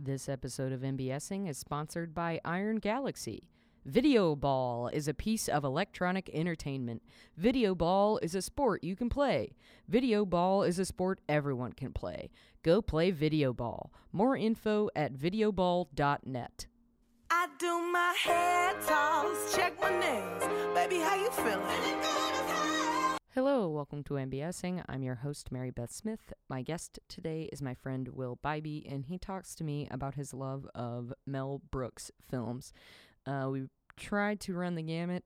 This episode of MBSing is sponsored by Iron Galaxy. Video Ball is a piece of electronic entertainment. Video Ball is a sport you can play. Video Ball is a sport everyone can play. Go play Video Ball. More info at videoball.net. I do my toss, check my nails. Baby, how you feeling? Hello, welcome to MBSing. I'm your host, Mary Beth Smith. My guest today is my friend Will Biby, and he talks to me about his love of Mel Brooks films. Uh, we tried to run the gamut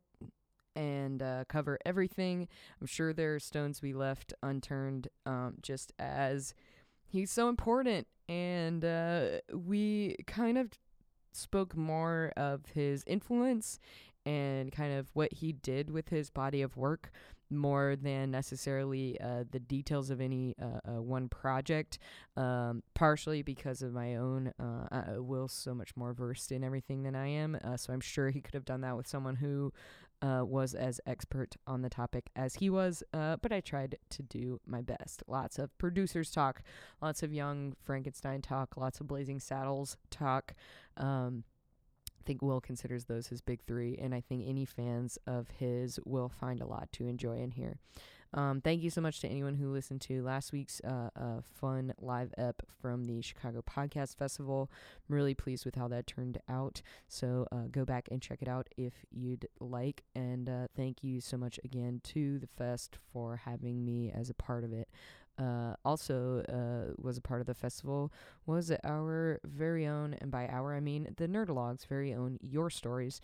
and uh, cover everything. I'm sure there are stones we left unturned, um, just as he's so important. And uh, we kind of spoke more of his influence and kind of what he did with his body of work more than necessarily uh, the details of any uh, uh, one project. Um, partially because of my own, uh, uh, Will's so much more versed in everything than I am, uh, so I'm sure he could have done that with someone who was as expert on the topic as he was. but I tried to do my best. Lots of producers talk, lots of young Frankenstein talk, lots of Blazing Saddles talk. Um, think Will considers those his big three, and I think any fans of his will find a lot to enjoy in here. Um, thank you so much to anyone who listened to last week's uh, uh, fun live ep from the Chicago Podcast Festival. I'm really pleased with how that turned out. So uh, go back and check it out if you'd like. And uh, thank you so much again to the fest for having me as a part of it uh, also uh, was a part of the festival was our very own, and by our I mean the Nerdologues' very own Your Stories.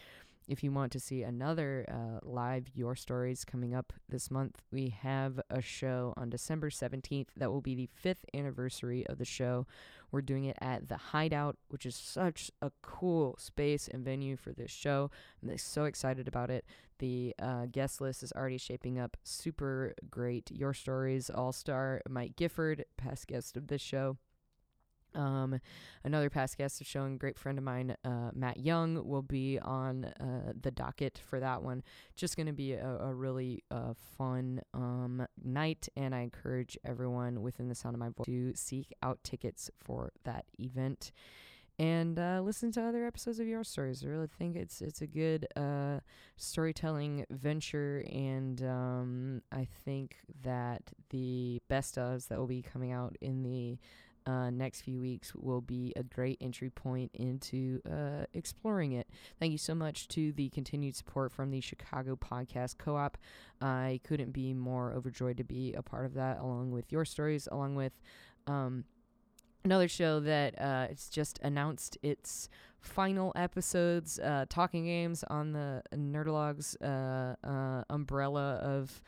If you want to see another uh, live Your Stories coming up this month, we have a show on December 17th that will be the fifth anniversary of the show. We're doing it at the Hideout, which is such a cool space and venue for this show. I'm so excited about it. The uh, guest list is already shaping up super great. Your Stories All Star Mike Gifford, past guest of this show. Um, another past guest of show and great friend of mine, uh, Matt Young, will be on uh, the docket for that one. Just going to be a, a really uh, fun um, night, and I encourage everyone within the sound of my voice to seek out tickets for that event and uh, listen to other episodes of your stories. I really think it's it's a good uh, storytelling venture, and um, I think that the best ofs that will be coming out in the uh, next few weeks will be a great entry point into uh, exploring it. Thank you so much to the continued support from the Chicago Podcast Co op. I couldn't be more overjoyed to be a part of that, along with your stories, along with. Um, another show that uh, it's just announced its final episodes, uh, talking games on the Nerdologues uh, uh, umbrella of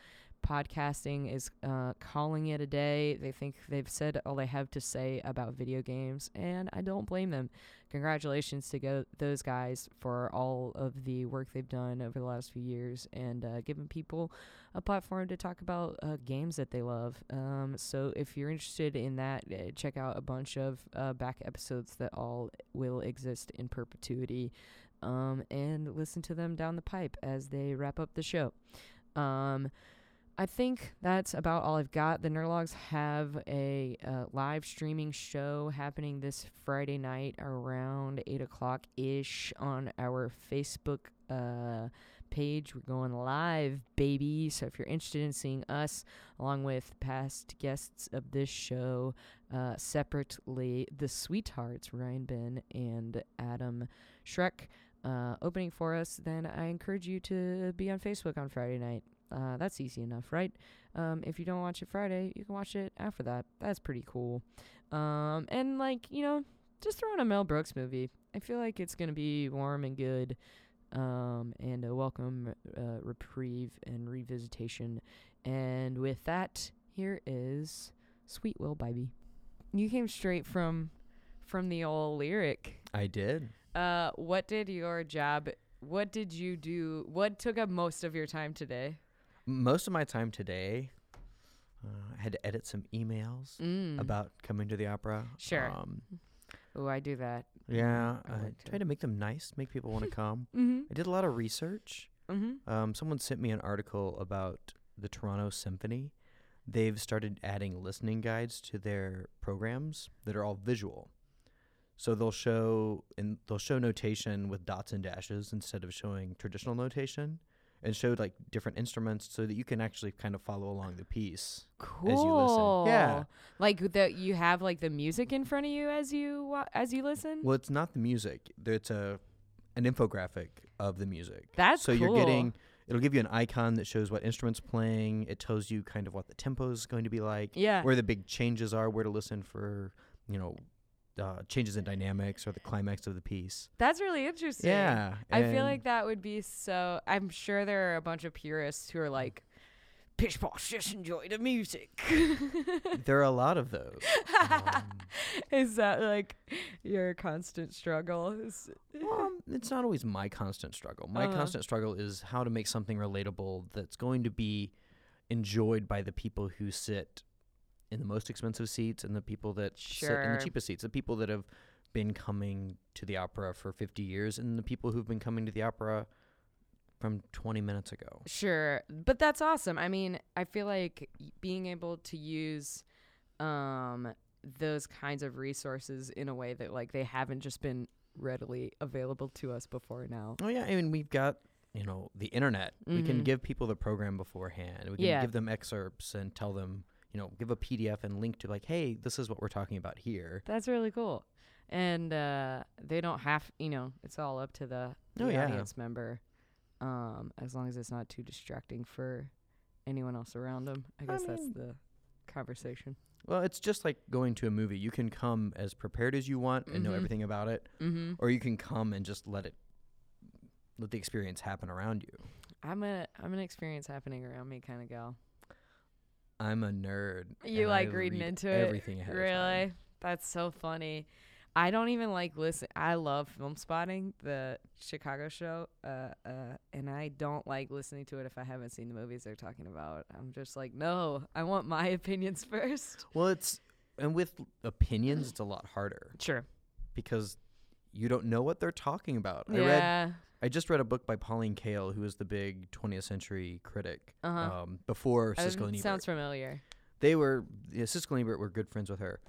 podcasting is uh, calling it a day. They think they've said all they have to say about video games, and I don't blame them. Congratulations to go those guys for all of the work they've done over the last few years and uh, giving people a platform to talk about uh, games that they love. Um, so if you're interested in that, uh, check out a bunch of uh, back episodes that all will exist in perpetuity. Um, and listen to them down the pipe as they wrap up the show. Um, I think that's about all I've got. The Nerdologues have a uh, live streaming show happening this Friday night around 8 o'clock ish on our Facebook uh, page. We're going live, baby. So if you're interested in seeing us along with past guests of this show uh, separately, the Sweethearts, Ryan Ben and Adam Shrek, uh, opening for us, then I encourage you to be on Facebook on Friday night. Uh, that's easy enough, right? Um, if you don't watch it Friday, you can watch it after that. That's pretty cool. Um, and like you know, just throw in a Mel Brooks movie. I feel like it's gonna be warm and good, um, and a welcome uh, reprieve and revisitation. And with that, here is Sweet Will Biby. You came straight from from the old lyric. I did. Uh, what did your job? What did you do? What took up most of your time today? Most of my time today, uh, I had to edit some emails Mm. about coming to the opera. Sure. Um, Oh, I do that. yeah, I I, like to. try to make them nice, make people want to come. Mm-hmm. I did a lot of research. Mm-hmm. Um, someone sent me an article about the Toronto Symphony. They've started adding listening guides to their programs that are all visual. So they'll show and they'll show notation with dots and dashes instead of showing traditional notation, and showed like different instruments so that you can actually kind of follow along the piece Cool. as you listen. Yeah. Like that you have like the music in front of you as you wa- as you listen. Well, it's not the music. It's a an infographic of the music. That's so you're getting it'll give you an icon that shows what instruments playing. It tells you kind of what the tempo is going to be like, yeah. where the big changes are, where to listen for, you know, uh, changes in dynamics or the climax of the piece. That's really interesting. Yeah, I feel like that would be so. I'm sure there are a bunch of purists who are like, "Pish posh, just enjoy the music." there are a lot of those. Um, Is that like your constant struggle? Well, it's not always my constant struggle. My Uh-huh. constant struggle is how to make something relatable that's going to be enjoyed by the people who sit in the most expensive seats and the people that sit in the cheapest seats. The people that have been coming to the opera for 50 years and the people who've been coming to the opera from 20 minutes ago. Sure, but that's awesome. I mean, I feel like being able to use um those kinds of resources in a way that like they haven't just been readily available to us before now. Oh yeah, I mean we've got you know the internet. We can Mhm. give people the program beforehand. We can Yeah. give them excerpts and tell them, you know, give a PDF and link to like, hey, this is what we're talking about here. That's really cool. And uh they don't have, you know, it's all up to the, the Oh, yeah. audience member um as long as it's not too distracting for anyone else around them. I I guess that's mean- the conversation. Well, it's just like going to a movie. You can come as prepared as you want and know Mhm. everything about it, Mhm. or you can come and just let it let the experience happen around you. I'm a I'm an experience happening around me kind of gal. I'm a nerd. You like reading read into it? everything of time. Really? That's so funny. I don't even like listen. I love Filmspotting, the Chicago show, uh, uh, and I don't like listening to it if I haven't seen the movies they're talking about. I'm just like, no, I want my opinions first. Well, it's and with opinions, it's a lot harder Sure. because you don't know what they're talking about. I read I just read a book by Pauline Kael, who is the big 20th century critic. Uh-huh. Um, before Siskel and Ebert, sounds familiar. they were yeah, Siskel and Ebert were good friends with her,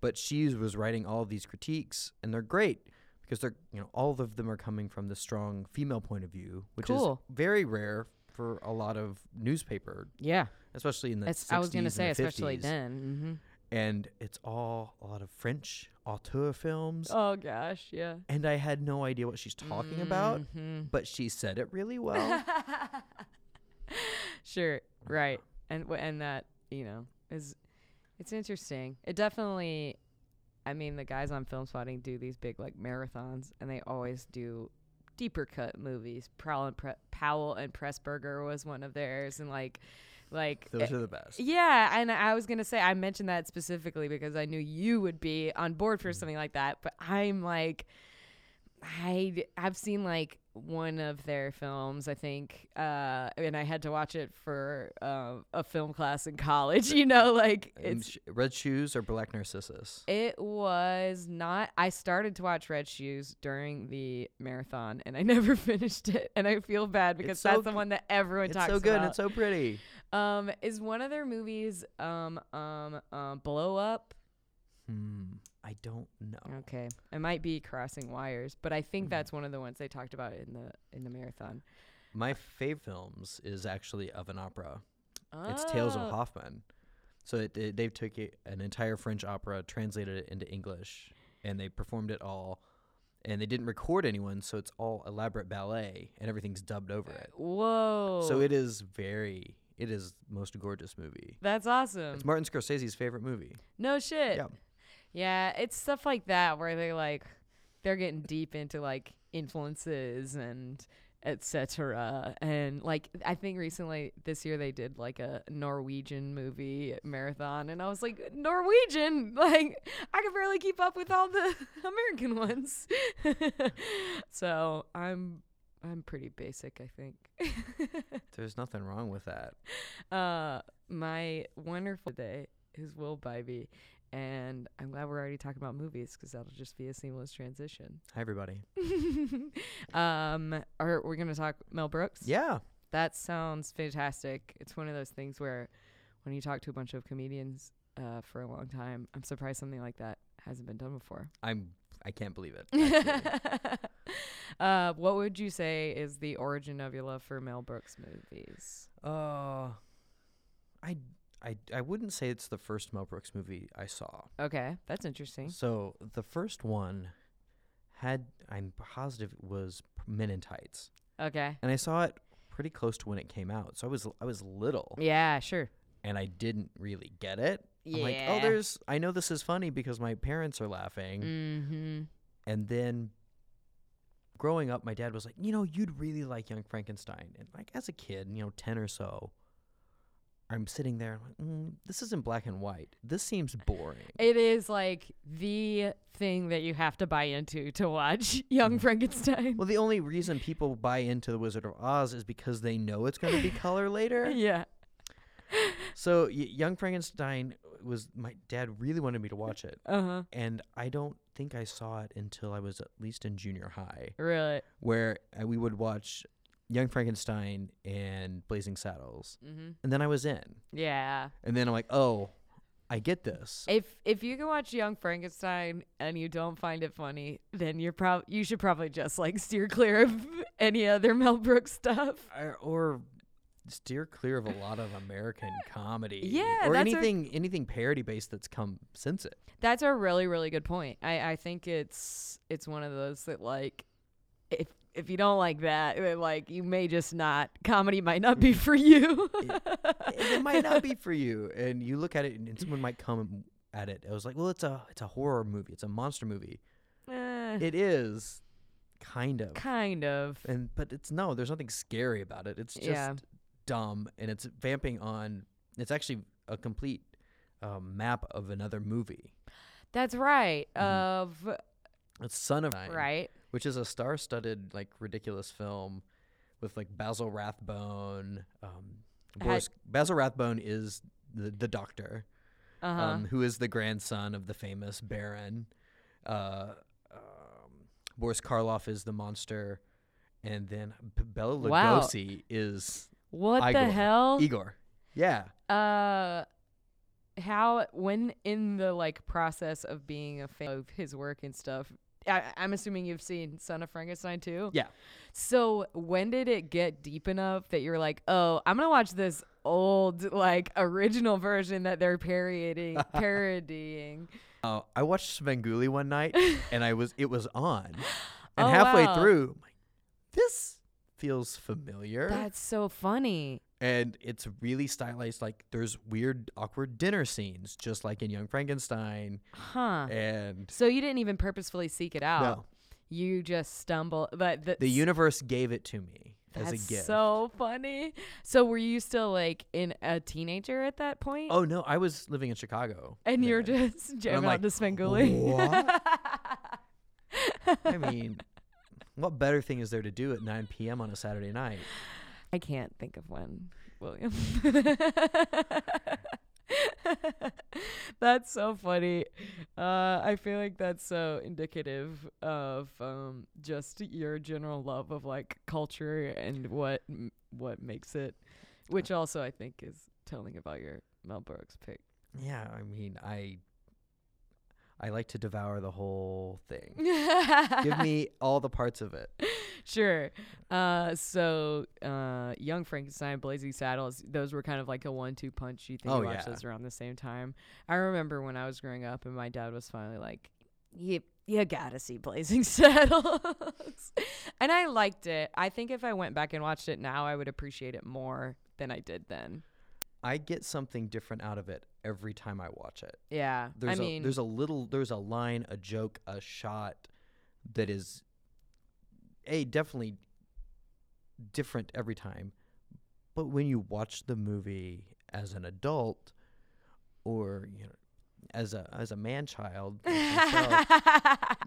but she was writing all of these critiques, and they're great because they're you know all of them are coming from the strong female point of view, which Cool. is very rare for a lot of newspaper, Yeah. especially in the. It's, I was gonna say, especially 50s. then. And it's all a lot of French auteur films, Oh gosh, yeah. and I had no idea what she's talking about, Mhm. but she said it really well. sure, right, and and that you know is it's interesting. It definitely, I mean, the guys on Filmspotting do these big like marathons, and they always do deeper cut movies. Powell and, Pre- Powell and Pressburger was one of theirs, and like, like Those eh, are the best. yeah, and I was gonna say I mentioned that specifically because I knew you would be on board for something like that. But I'm like, I I've seen like one of their films, I think, uh, and I had to watch it for uh, a film class in college. You know, like it's Red Shoes or Black Narcissus? it was not. I started to watch Red Shoes during the marathon, and I never finished it, and I feel bad because so that's the one that everyone talks about. It's so good. about. and It's so pretty. Um, is one of their movies um um um Blow Up? Hmm. I don't know. Okay, I might be crossing wires, but I think Mhm. that's one of the ones they talked about in the in the marathon. My favorite films is actually of an opera. It's Tales of Oh, Hoffmann. So it, it, they took it, an entire French opera, translated it into English, and they performed it all. And they didn't record anyone, so it's all elaborate ballet, and everything's dubbed over it. Whoa! So it is very, it is most gorgeous movie. that's awesome. It's Martin Scorsese's favorite movie. no shit. Yeah. Yeah, it's stuff like that where they like they're getting deep into like influences and etc. And like I think recently this year they did like a Norwegian movie marathon and I was like Norwegian like I can barely keep up with all the American ones. so, I'm I'm pretty basic, I think. There's nothing wrong with that. uh my wonderful day is Will Biby and I'm glad we're already talking about movies because that'll just be a seamless transition. Hi, everybody. um, are we gonna talk Mel Brooks? Yeah. that sounds fantastic. It's one of those things where when you talk to a bunch of comedians uh, for a long time, I'm surprised something like that hasn't been done before. I'm I can't believe it. uh, what would you say is the origin of your love for Mel Brooks movies? uh, I, I, I wouldn't say it's the first Mel Brooks movie I saw. Okay, that's interesting. So the first one had I'm positive it was Men in Tights, Okay. and I saw it pretty close to when it came out. So I was I was little, Yeah, sure. And I didn't really get it. I'm like, Yeah. oh, there's I know this is funny because my parents are laughing, Mm-hmm. and then. Growing up, my dad was like, you know, you'd really like Young Frankenstein. And like as a kid, you know, 10 or so, I'm sitting there, I'm like, mm, this isn't black and white. This seems boring. It is like the thing that you have to buy into to watch Young Frankenstein. Well, the only reason people buy into the Wizard of Oz is because they know it's going to be color later. yeah. So, y- Young Frankenstein was my dad really wanted me to watch it, Uh huh. and I don't think I saw it until I was at least in junior high, Really. where uh, we would watch Young Frankenstein and Blazing Saddles, Mm-hmm. and then I was in, Yeah. and then I'm like, oh, I get this. If if you can watch Young Frankenstein and you don't find it funny, then you're prob you should probably just like steer clear of any other Mel Brooks stuff. I- or steer clear of a lot of American comedy, Yeah, or a- anything anything parody based that's come since it. That's a really really good point. I I think it's it's one of those that like if if you don't like that, uh, like you may just not comedy might not be for you. and it might not be for you. And you look at it, and someone might come at it. I was like, well, it's a it's a horror movie. It's a monster movie. Eh, It is, kind of. kind of. And but it's no. There's nothing scary about it. It's just Yeah. Dumb, and it's vamping on. It's actually a complete um, map of another movie. That's right. Mhm. Of It's Son of Nine, right. which is a star-studded like ridiculous film with like Basil Rathbone. Um, Boris, Basil Rathbone is the the doctor. Uh huh. um, who is the grandson of the famous Baron. Uh, um, Boris Karloff is the monster, and then B- Bela Wow. Lugosi is what the hell? Igor. Yeah, Uh, how when in the like process of being a fan of his work and stuff. I, I'm assuming you've seen Son of Frankenstein too. Yeah. So when did it get deep enough that you're like, oh, I'm gonna watch this old like original version that they're parodying, parodying. uh, I watched Svengoolie one night, and I was it was on, and Oh, halfway wow. through, I'm like, this feels familiar, That's so funny. and it's really stylized. Like there's weird, awkward dinner scenes, just like in Young Frankenstein, Huh. and. So you didn't even purposefully seek it out. No, You just stumble, but the, the universe gave it to me as a gift. That's so funny. So were you still like in a teenager at that point? Oh no, I was living in Chicago. and you're just jamming like, out to Svengoolie. "What?" I mean, what better thing is there to do at 9 p.m. on a Saturday night? I can't think of one, William. that's so funny. Uh, I feel like that's so indicative of um, just your general love of like culture and what m- what makes it, which also I think is telling about your Mel Brooks pick. Yeah, I mean, I I like to devour the whole thing. Give me all the parts of it. sure. Uh, so uh, Young Frankenstein, Blazing Saddles, those were kind of like a one-two punch. You think Oh, you watched yeah. those around the same time? I remember when I was growing up, and my dad was finally like, "You, you gotta see Blazing Saddles," and I liked it. I think if I went back and watched it now, I would appreciate it more than I did then. I get something different out of it every time I watch it. Yeah, There's I a mean, there's a little there's a line, a joke, a shot that is a definitely different every time. But when you watch the movie as an adult or you know as a as a man child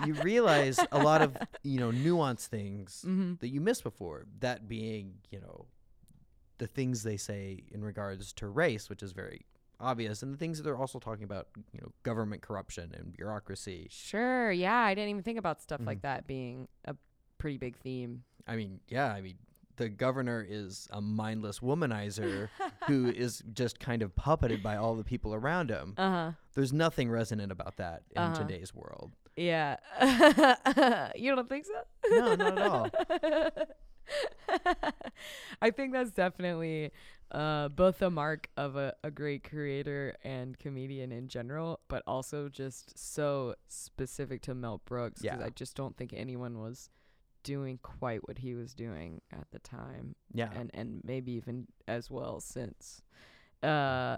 you realize a lot of you know nuanced things Mhm. that you missed before. That being, you know, the things they say in regards to race, which is very obvious, and the things that they're also talking about, you know, government corruption and bureaucracy. Sure. Yeah, I didn't even think about stuff Mhm. like that being a pretty big theme. I mean, yeah, I mean, the governor is a mindless womanizer who is just kind of puppeted by all the people around him. Uh huh. There's nothing resonant about that in Uh-huh. today's world. Yeah. you don't think so? No, not at all. I think that's definitely uh, both a mark of a, a great creator and comedian in general, but also just so specific to Mel Brooks. Yeah. I just don't think anyone was doing quite what he was doing at the time, Yeah. and and maybe even as well since. Uh,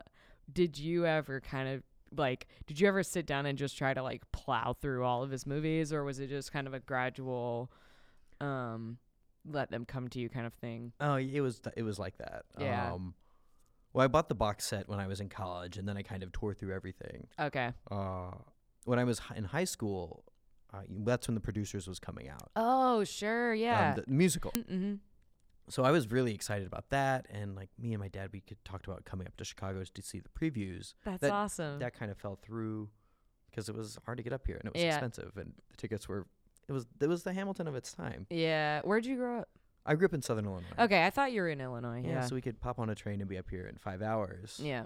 did you ever kind of like? Did you ever sit down and just try to like plow through all of his movies, or was it just kind of a gradual? um let them come to you kind of thing. Oh, it was th- it was like that. Yeah. Um, well, I bought the box set when I was in college, and then I kind of tore through everything. Okay. Uh, when I was hi- in high school, uh, that's when the producers was coming out. Oh, sure, yeah. Um, the musical. mm-hmm. So I was really excited about that, and like me and my dad, we could talked about coming up to Chicago to see the previews. That's that- awesome. That kind of fell through because it was hard to get up here and it was Yeah. expensive, and the tickets were. It was it was the Hamilton of its time. yeah. Where'd you grow up? I grew up in Southern Illinois. Okay, I thought you were in Illinois. Yeah, Yeah. so we could pop on a train and be up here in five hours. yeah.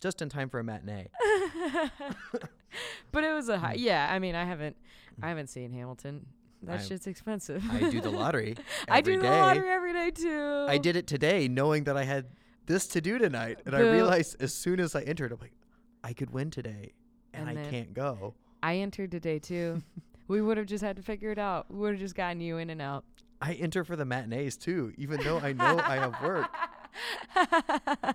Just in time for a matinee. but it was a high. Mm. Yeah, I mean, I haven't, I haven't seen Hamilton. That I- shit's expensive. I do the lottery. I every do the day. lottery every day too. I did it today, knowing that I had this to do tonight, and I Boo. realized as soon as I entered, I'm like, I could win today, and, And I then- can't go. I entered today too. We would have just had to figure it out. We would have just gotten you in and out. I enter for the matinees too, even though I know I have work.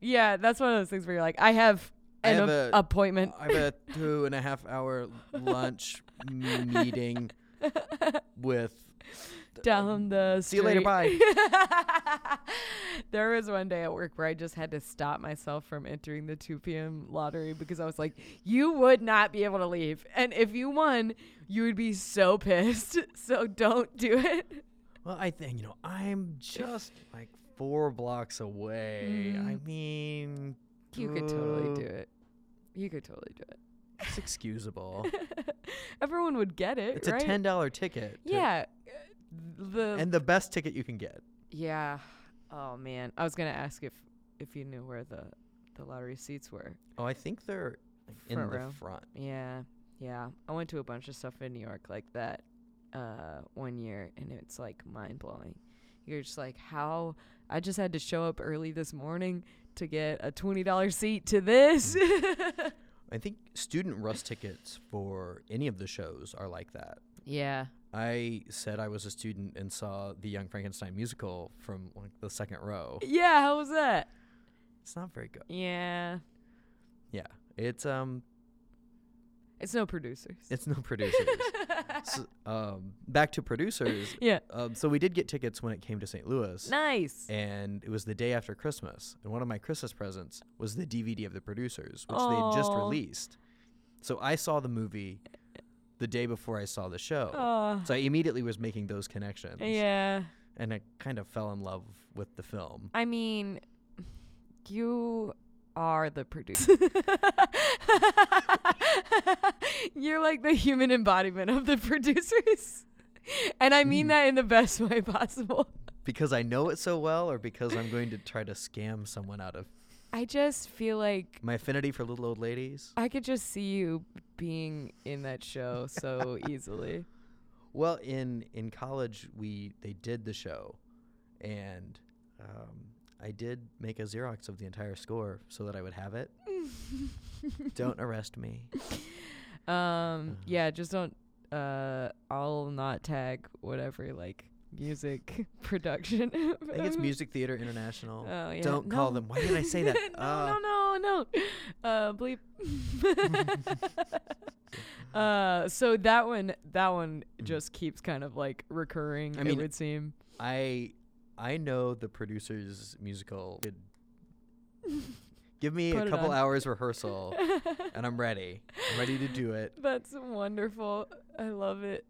yeah, that's one of those things where you're like, I have I an have a- appointment. I have a two and a half hour lunch meeting with. Down the See you later, Bye. there was one day at work where I just had to stop myself from entering the 2 p.m. lottery because I was like, you would not be able to leave. And if you won, you would be so pissed. So don't do it. Well, I think you know I'm just like four blocks away. I Mm. mean, You could totally do it. You could totally do it. It's excusable. Everyone would get it, it's right? a ten dollar ticket. Yeah. The and the best ticket you can get. yeah. Oh man, I was gonna ask if if you knew where the the lottery seats were. Oh, I think they're in Front the row. front. Yeah, yeah. I went to a bunch of stuff in New York like that uh, one year, and it's like mind blowing. You're just like, how? I just had to show up early this morning to get a twenty dollar seat to this. I think student rush tickets for any of the shows are like that. yeah. I said I was a student and saw the Young Frankenstein musical from like the second row. Yeah. How was that? It's not very good. Yeah. Yeah, it's um, It's no producers. it's no producers. so, um, back to producers. yeah. Um, so we did get tickets when it came to St. Louis. Nice. and it was the day after Christmas. And one of my Christmas presents was the DVD of the producers, which they had just released. So I saw the movie the day before I saw the show. Oh. So I immediately was making those connections. Yeah. And I kind of fell in love with the film. I mean, you are the producer. You're like the human embodiment of the producers. And I mean Mm. that in the best way possible. Because I know it so well, or because I'm going to try to scam someone out of I just feel like my affinity for little old ladies. I could just see you being in that show so easily. Well, in in college, we they did the show, and um, I did make a Xerox of the entire score so that I would have it. Don't arrest me. Um, yeah, just don't. Uh, I'll not tag whatever like music production. I think it's Music Theater International. Oh yeah. Don't call them. Why did I say that? no, Uh, no, no, no. Uh, bleep. uh, so that one, that one Mm. just keeps kind of like recurring. I mean, it would seem. I I know the producers musical. Could give me Put a couple hours rehearsal, and I'm ready. I'm ready to do it. That's wonderful. I love it.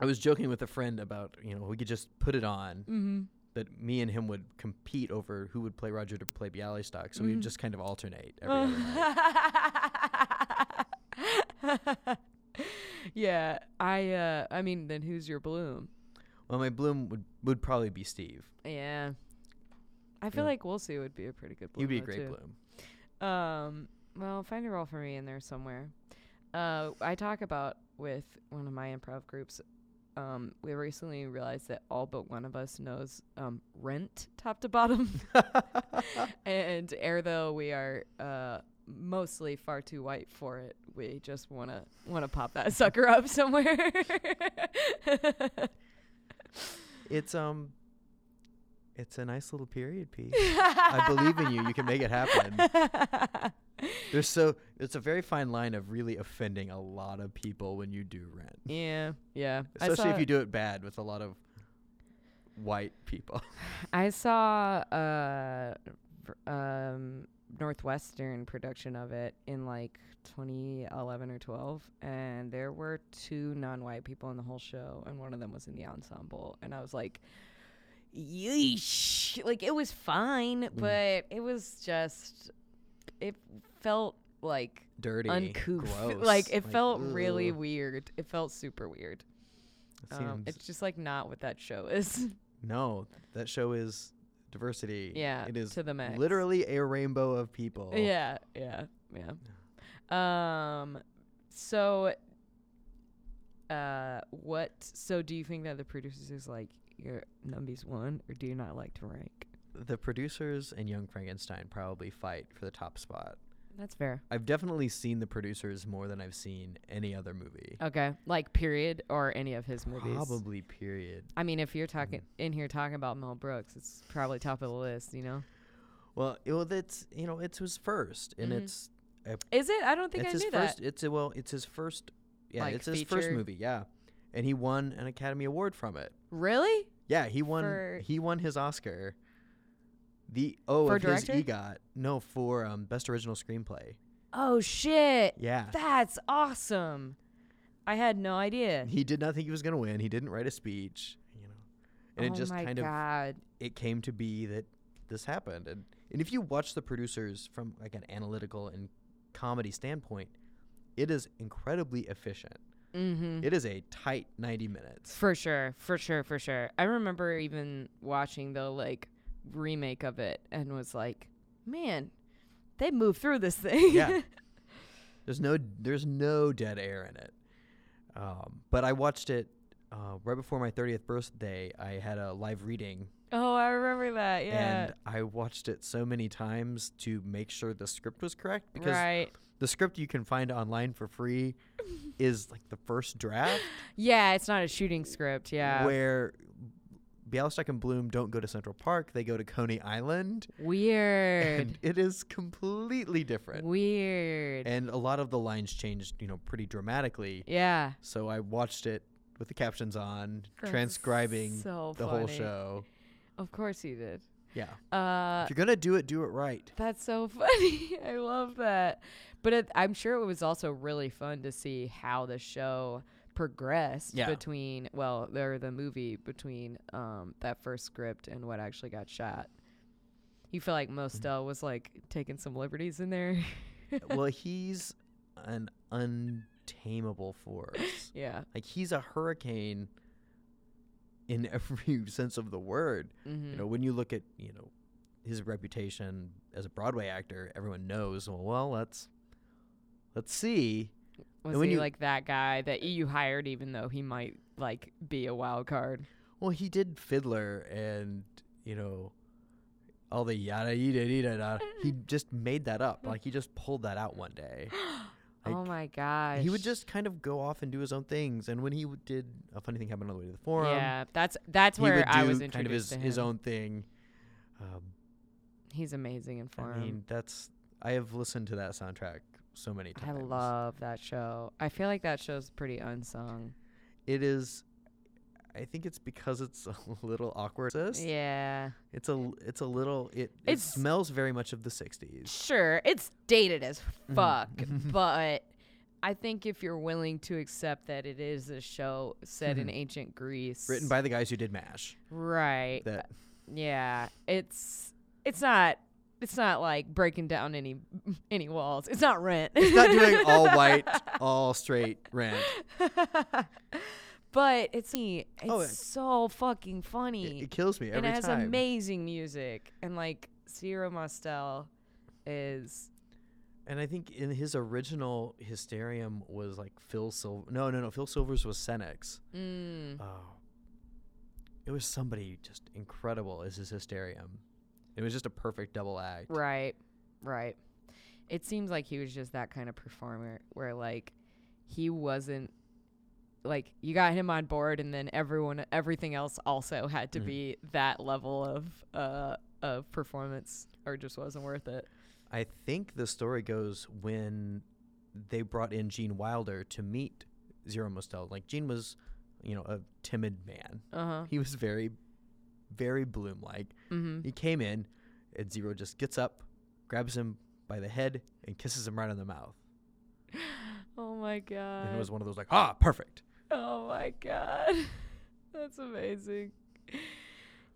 I was joking with a friend about you know we could just put it on. Mm-hmm. That me and him would compete over who would play Roger to play Bialystok, so we Mhm. would just kind of alternate every yeah, I. Uh, I mean, then who's your bloom? Well, my bloom would would probably be Steve. Yeah, I feel Yeah. like Wolsey would be a pretty good bloom. He'd be a great too. bloom. Um, well, find a role for me in there somewhere. Uh, I talk about with one of my improv groups. Um, we recently realized that all but one of us knows um, Rent top to bottom, and ere though we are uh, mostly far too white for it, we just wanna wanna pop that sucker up somewhere. It's um, it's a nice little period piece. I believe in you. You can make it happen. There's so it's a very fine line of really offending a lot of people when you do rent, yeah, yeah. Especially if you do it bad with a lot of white people. I saw uh v- um Northwestern production of it in like 2011 or 12 and there were two non-white people in the whole show and one of them was in the ensemble and I was like yeesh like it was fine but it was just it felt like Dirty, uncouth gross. like it felt really weird it felt super weird It um, it's just like not what that show is no, that show is diversity. yeah it is to the max literally a rainbow of people. Yeah, yeah, yeah. Um, so, uh, what? So, do you think that the producers is like your numbies one, or do you not like to rank? The producers and Young Frankenstein probably fight for the top spot. That's fair. I've definitely seen the producers more than I've seen any other movie. Okay, like period or any of his movies. Probably period. I mean, if you're talking in here talking about Mel Brooks, it's probably top of the list. You know? Well, it, well, that's you know, it's his first, and Mhm. it's Is it? I don't think it's I his knew first. that. It's a well, it's his first. Yeah, Like, it's his first movie. Yeah, and he won an Academy Award from it. Really? Yeah, he won. For- he won his Oscar. The oh For of his director? EGOT. No, for um, best original screenplay. Oh shit! Yeah, That's awesome. I had no idea. he did not think he was gonna win. He didn't write a speech. You know, and oh it just my kind of god. it came to be that this happened. And and if you watch the producers from like an analytical and comedy standpoint, it is incredibly efficient. Mm-hmm. It is a tight 90 minutes. For sure, for sure, for sure. I remember even watching the like remake of it and was like, man, they moved through this thing. Yeah. There's no there's no dead air in it. Um, but I watched it uh, right before my 30th birthday. I had a live reading oh, I remember that. Yeah. and I watched it so many times to make sure the script was correct because right. The script you can find online for free is like the first draft Yeah, it's not a shooting script. Yeah. where Bialystok and Bloom don't go to Central Park, they go to Coney Island Weird. and it is completely different. Weird. And a lot of the lines changed, you know, pretty dramatically. yeah. So I watched it with the captions on, That's transcribing so the whole show. Of course you did. Yeah. Uh, if you're gonna do it, do it right. That's so funny. I love that. But it, I'm sure it was also really fun to see how the show progressed Yeah. between well, or the movie between um that first script and what actually got shot. You feel like Mm-hmm. Mostel was like taking some liberties in there. well, he's an untamable force. yeah. Like he's a hurricane in every sense of the word. Mm-hmm. You know, when you look at, you know, his reputation as a Broadway actor, everyone knows, well, well, let's let's see. was when he you- like that guy that you hired even though he might like be a wild card? Well, he did Fiddler and, you know, all the yada yada yada. yada. He just made that up. Like he just pulled that out one day. oh my gosh. He would just kind of go off and do his own things. And when he w- did a funny thing happened on the way to the forum, Yeah, that's that's he where I was kind of his, to his own thing. Um, He's amazing in forum. I mean, that's I have listened to that soundtrack so many times. I love that show. I feel like that show's pretty unsung. it. Is I think it's because it's a little awkward. Yeah. It's a it's a little it, it It's- smells very much of the 60s. Sure, it's dated as Mhm. fuck, but I think if you're willing to accept that it is a show set in ancient Greece, Written by the guys who did MASH. right, That yeah, it's it's not it's not like breaking down any any walls. It's not Rent. it's not doing all white, all straight rent. but it's it's Oh, it- so fucking funny. it kills me every time. and it has time. amazing music and like Zero Mostel is And I think in his original Hysterium was like Phil Silver. No, no, no. Phil Silvers was Senex. Mm. Oh. It was somebody just incredible Is his Hysterium. It was just a perfect double act. Right. Right. It seems like he was just that kind of performer where like he wasn't like you got him on board and then everyone everything else also had to Mhm. be that level of uh of performance or just wasn't worth it. I think the story goes when they brought in Gene Wilder to meet Zero Mostel. Like Gene was, you know, a timid man. Uh-huh. He was very, very Bloom like. Mhm. He came in, and Zero just gets up, grabs him by the head, and kisses him right on the mouth. Oh my god. and it was one of those like, ah, perfect. Oh my god. That's amazing.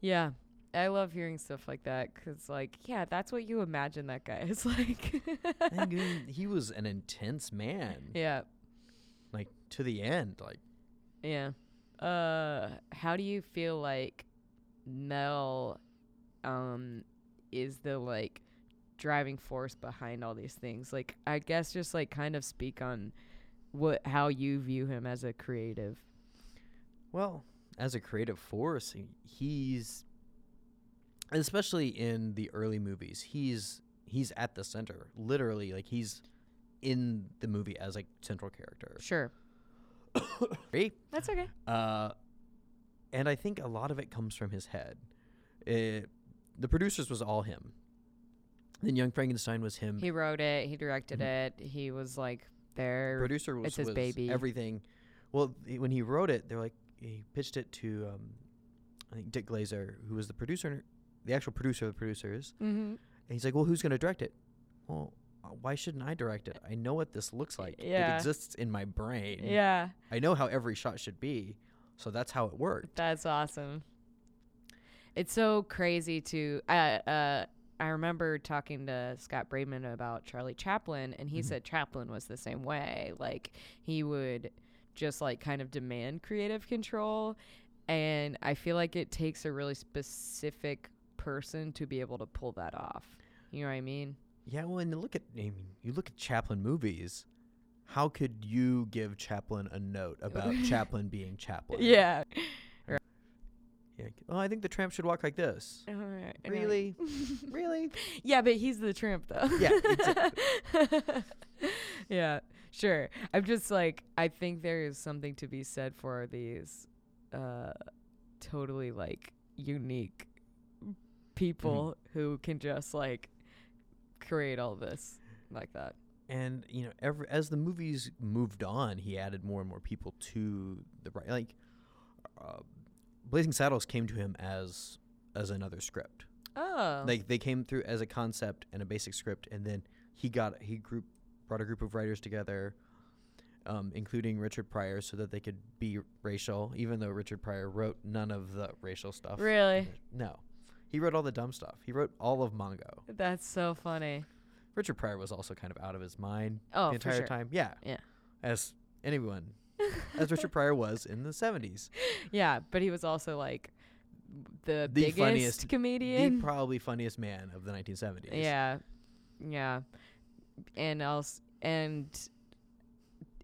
Yeah. I love hearing stuff like that cuz like yeah, that's what you imagine that guy is like. And I mean, he was an intense man, yeah. like to the end. Like, Yeah. Uh how do you feel like Mel um is the like driving force behind all these things? Like I guess just like kind of speak on what how you view him as a creative. well, as a creative force, he's, especially in the early movies, he's he's at the center, literally. Like he's in the movie as like central character. Sure. That's okay. Uh, and I think a lot of it comes from his head. It, the producers was all him. Then Young Frankenstein was him. He wrote it, he directed Mhm. it. He was like there. producer was, it's his was baby. everything. Well, he- when he wrote it, they're like he pitched it to um, I think Dick Glazer, who was the producer, the actual producer of the producers, Mhm. and he's like, "Well, who's going to direct it?" Well, uh, why shouldn't I direct it? I know what this looks like. Yeah. It exists in my brain. Yeah. I know how every shot should be, so that's how it worked. That's awesome. It's so crazy to uh uh I remember talking to Scott Braidman about Charlie Chaplin and he Mhm. said Chaplin was the same way. Like he would just like kind of demand creative control and I feel like it takes a really specific person to be able to pull that off. You know what I mean? Yeah, well, and look at I mean, you look at Chaplin movies. How could you give Chaplin a note about Chaplin being Chaplin? Yeah. Yeah. Oh, I think the tramp should walk like this. I- Really? really? Yeah, but he's the tramp though. Yeah, exactly. yeah, sure. I'm just like I think there is something to be said for these uh totally like unique people who can just like create all this like that. And you know, every as the movies moved on, he added more and more people to the right. Like, uh, Blazing Saddles came to him as as another script. Oh. Like they came through as a concept and a basic script, and then he got he group brought a group of writers together, um, including Richard Pryor, so that they could be racial. Even though Richard Pryor wrote none of the racial stuff. really? No, he wrote all the dumb stuff. He wrote all of Mongo. That's so funny. Richard Pryor was also kind of out of his mind Oh, the entire sure. time. Yeah. Yeah. As anyone, as Richard Pryor was in the 70s. Yeah, but he was also like the, The biggest funniest- comedian. The probably funniest man of the 1970s. Yeah, yeah, and else and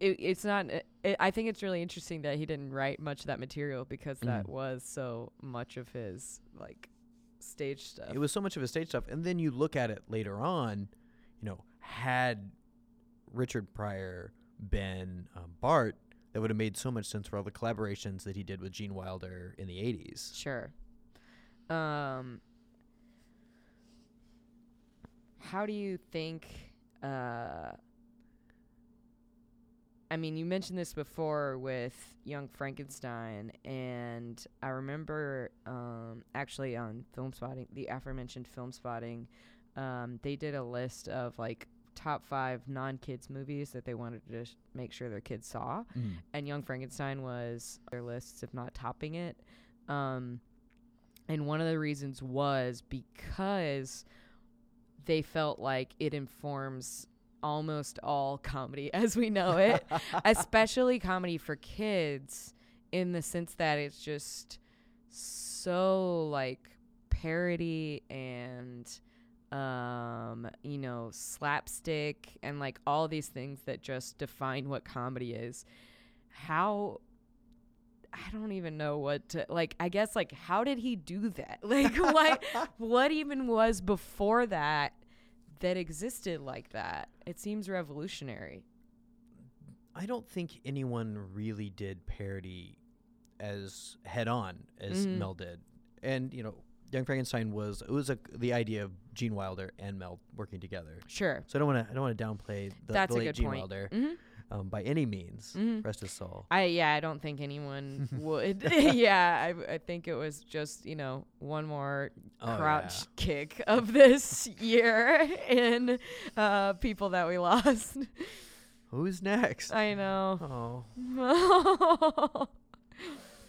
it, it's not. It, I think it's really interesting that he didn't write much of that material because that Mhm. was so much of his like stage stuff. It was so much of his stage stuff. And then you look at it later on, you know, had Richard Pryor been um, Bart, that would have made so much sense for all the collaborations that he did with Gene Wilder in the 80s. sure. Um, how do you think? Uh, I mean, you mentioned this before with Young Frankenstein, and I remember um, actually on Filmspotting, the aforementioned Filmspotting, um, they did a list of like top five non-kids movies that they wanted to sh- make sure their kids saw, and Young Frankenstein was their lists, if not topping it. Um, and one of the reasons was because they felt like it informs almost all comedy as we know it, especially comedy for kids, in the sense that it's just so like parody and um, you know, slapstick and like all these things that just define what comedy is. How I don't even know what to like I guess like how did he do that? Like what what even was before that that existed like that? It seems revolutionary. I don't think anyone really did parody as head on as Mhm. Mel did. And you know, Young Frankenstein was it was a, the idea of Gene Wilder and Mel working together. Sure. So I don't want to I don't want to downplay the, That's the a late Gene point. Wilder Mhm. um, by any means. Mhm. Rest his soul. I yeah, I don't think anyone would. yeah, I I think it was just, you know, one more Oh, crouch kick of this year in uh people that we lost. Who's next? I know. oh,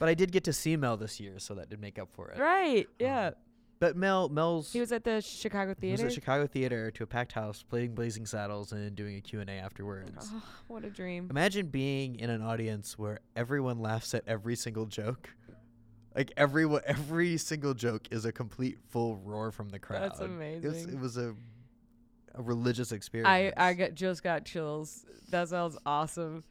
but I did get to see Mel this year, so that did make up for it. right. Um, yeah. But Mel Mel's He was at the Chicago he was Theater. at Chicago Theater to a packed house, playing Blazing Saddles and doing a Q&A afterwards. Oh, what a dream. Imagine being in an audience where everyone laughs at every single joke. Like every every single joke is a complete full roar from the crowd. That's amazing. It was, it was a a religious experience. I I got just got chills. That sounds awesome.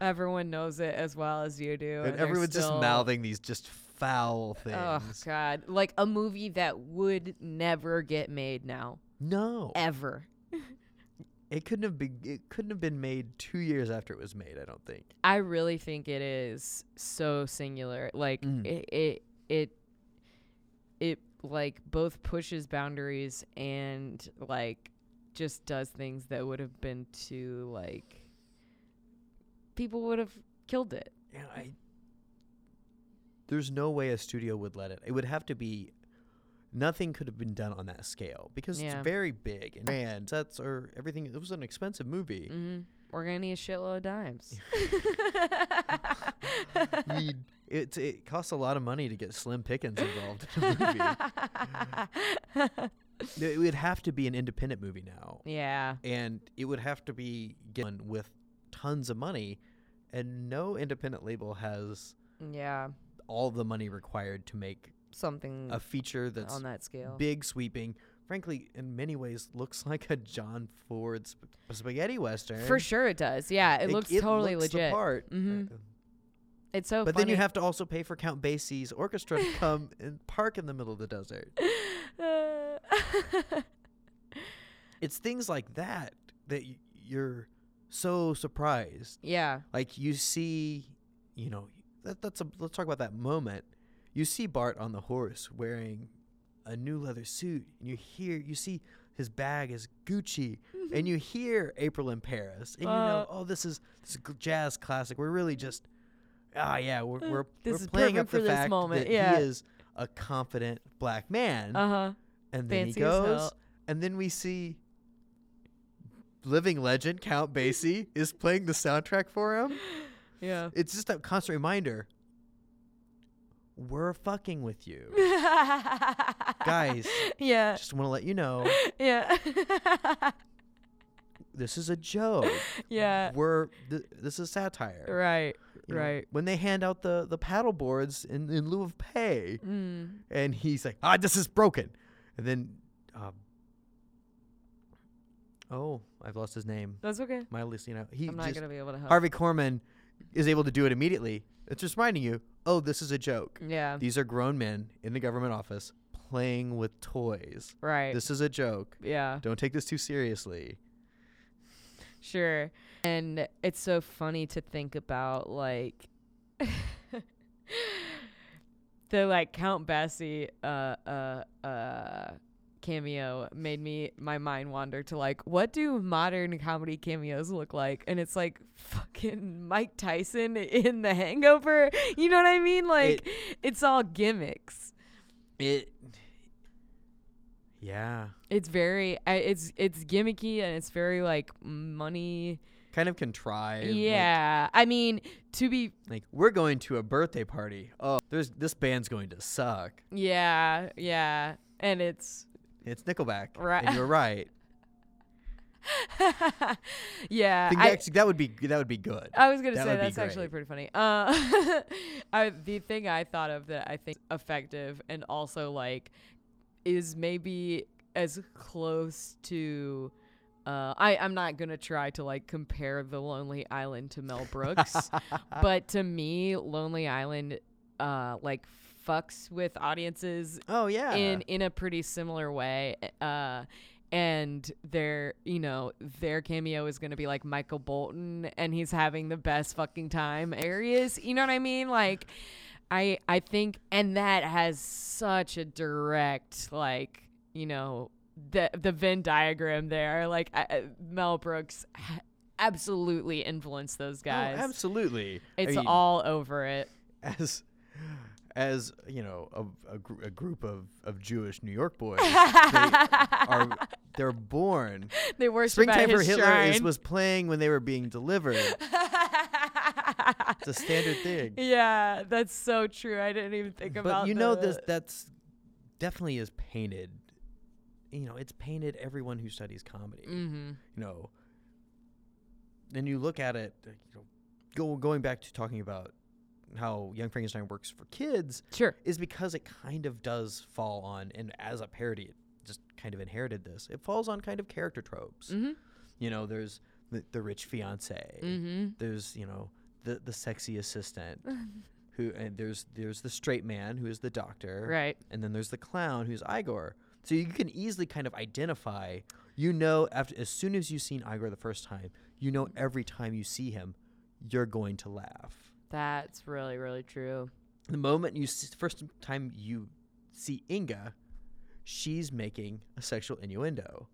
Everyone knows it as well as you do. and they're everyone's just mouthing these just foul things. Oh god, like a movie that would never get made now, No, ever. it couldn't have been. It couldn't have been made two years after it was made. I don't think. I really think it is so singular. Like Mm. it, it, it, it like both pushes boundaries and like just does things that would have been too like people would have killed it. Yeah, I. There's no way a studio would let it. It would have to be. Nothing could have been done on that scale because Yeah. it's very big and grand sets or everything. It was an expensive movie. Mm-hmm. We're gonna need a shitload of dimes. It it costs a lot of money to get Slim Pickens involved in a movie. it would have to be an independent movie now, yeah. and it would have to be given with tons of money, and no independent label has Yeah. all the money required to make Something a feature that's on that scale. big, sweeping. Frankly, in many ways, looks like a John Ford sp- spaghetti western. For sure it does. Yeah, it, looks totally looks the legit. part. Mhm. Uh, It's so but then you have to also pay for Count Basie's orchestra to come and park in the middle of the desert. It's things like that that y- you're so surprised. yeah. Like you see, you know, that, that's a let's talk about that moment. You see Bart on the horse wearing a new leather suit, and you hear you see his bag is Gucci, and you hear April in Paris, and you know, Uh, oh, this is this is a jazz classic. We're really just ah yeah, we're we're, This we're is playing up the fact moment, that yeah. he is a confident black man, Uh huh. and then he fancy as goes, and then we see living legend Count Basie is playing the soundtrack for him. Yeah. It's just a constant reminder. We're fucking with you. Guys, Yeah. just want to let you know Yeah. this is a joke. yeah. We're th- this is satire. Right. You know, Right. When they hand out the the paddle boards in in lieu of pay, Mm. and he's like, "Ah, this is broken," and then, um, oh, I've lost his name. That's okay. Mildly, you know, he I'm not just gonna be able to help. Harvey Korman is able to do it immediately. It's just reminding you, oh, this is a joke. Yeah. These are grown men in the government office playing with toys. Right. This is a joke. yeah. Don't take this too seriously. Sure. And it's so funny to think about like the like Count Basie uh uh uh cameo made me my mind wander to like what do modern comedy cameos look like and it's like fucking Mike Tyson in the hangover you know what I mean like it's all gimmicks It. Yeah. it's very it's it's gimmicky and it's very like money Kind of contrived. like- yeah I mean to be Like, we're going to a birthday party. Oh, there's this band's going to suck. Yeah, yeah. And it's It's Nickelback. Right. And you're right. yeah. I that's- that would be that would be good. I was gonna that say that's actually pretty funny. Uh, I, the thing I thought of that I think effective and also like is maybe as close to. Uh, I I'm not gonna try to like compare the Lonely Island to Mel Brooks, but to me, Lonely Island, uh, like fucks with audiences oh yeah. in in a pretty similar way. Uh, and their you know their cameo is gonna be like Michael Bolton, and he's having the best fucking time areas. You know what I mean? Like, I I think, and that has such a direct like you know the the Venn diagram there. Like uh, Mel Brooks. Ha- absolutely influenced those guys Oh, absolutely. I it's mean, all over it as as you know a, a, gr- a group of, of Jewish New York boys they are they're born. they worship Springtime for Hitler shrine. is, was playing when they were being delivered. It's a standard thing. Yeah, that's so true. I didn't even think about. But you know the- this that's definitely is painted. You know, it's painted everyone who studies comedy. Mhm. You know, then you look at it. You know, go going back to talking about how Young Frankenstein works for kids Sure. is because it kind of does fall on, and as a parody, it just kind of inherited this. It falls on kind of character tropes. Mhm. You know, there's the, the rich fiance. Mhm. There's you know the the sexy assistant. who and there's there's the straight man who is the doctor. Right. And then there's the clown who's Igor. So you can easily kind of identify. You know, after as soon as you've seen Igor the first time, you know every time you see him, you're going to laugh. That's really really true. The moment you s- first time you see Inga, she's making a sexual innuendo,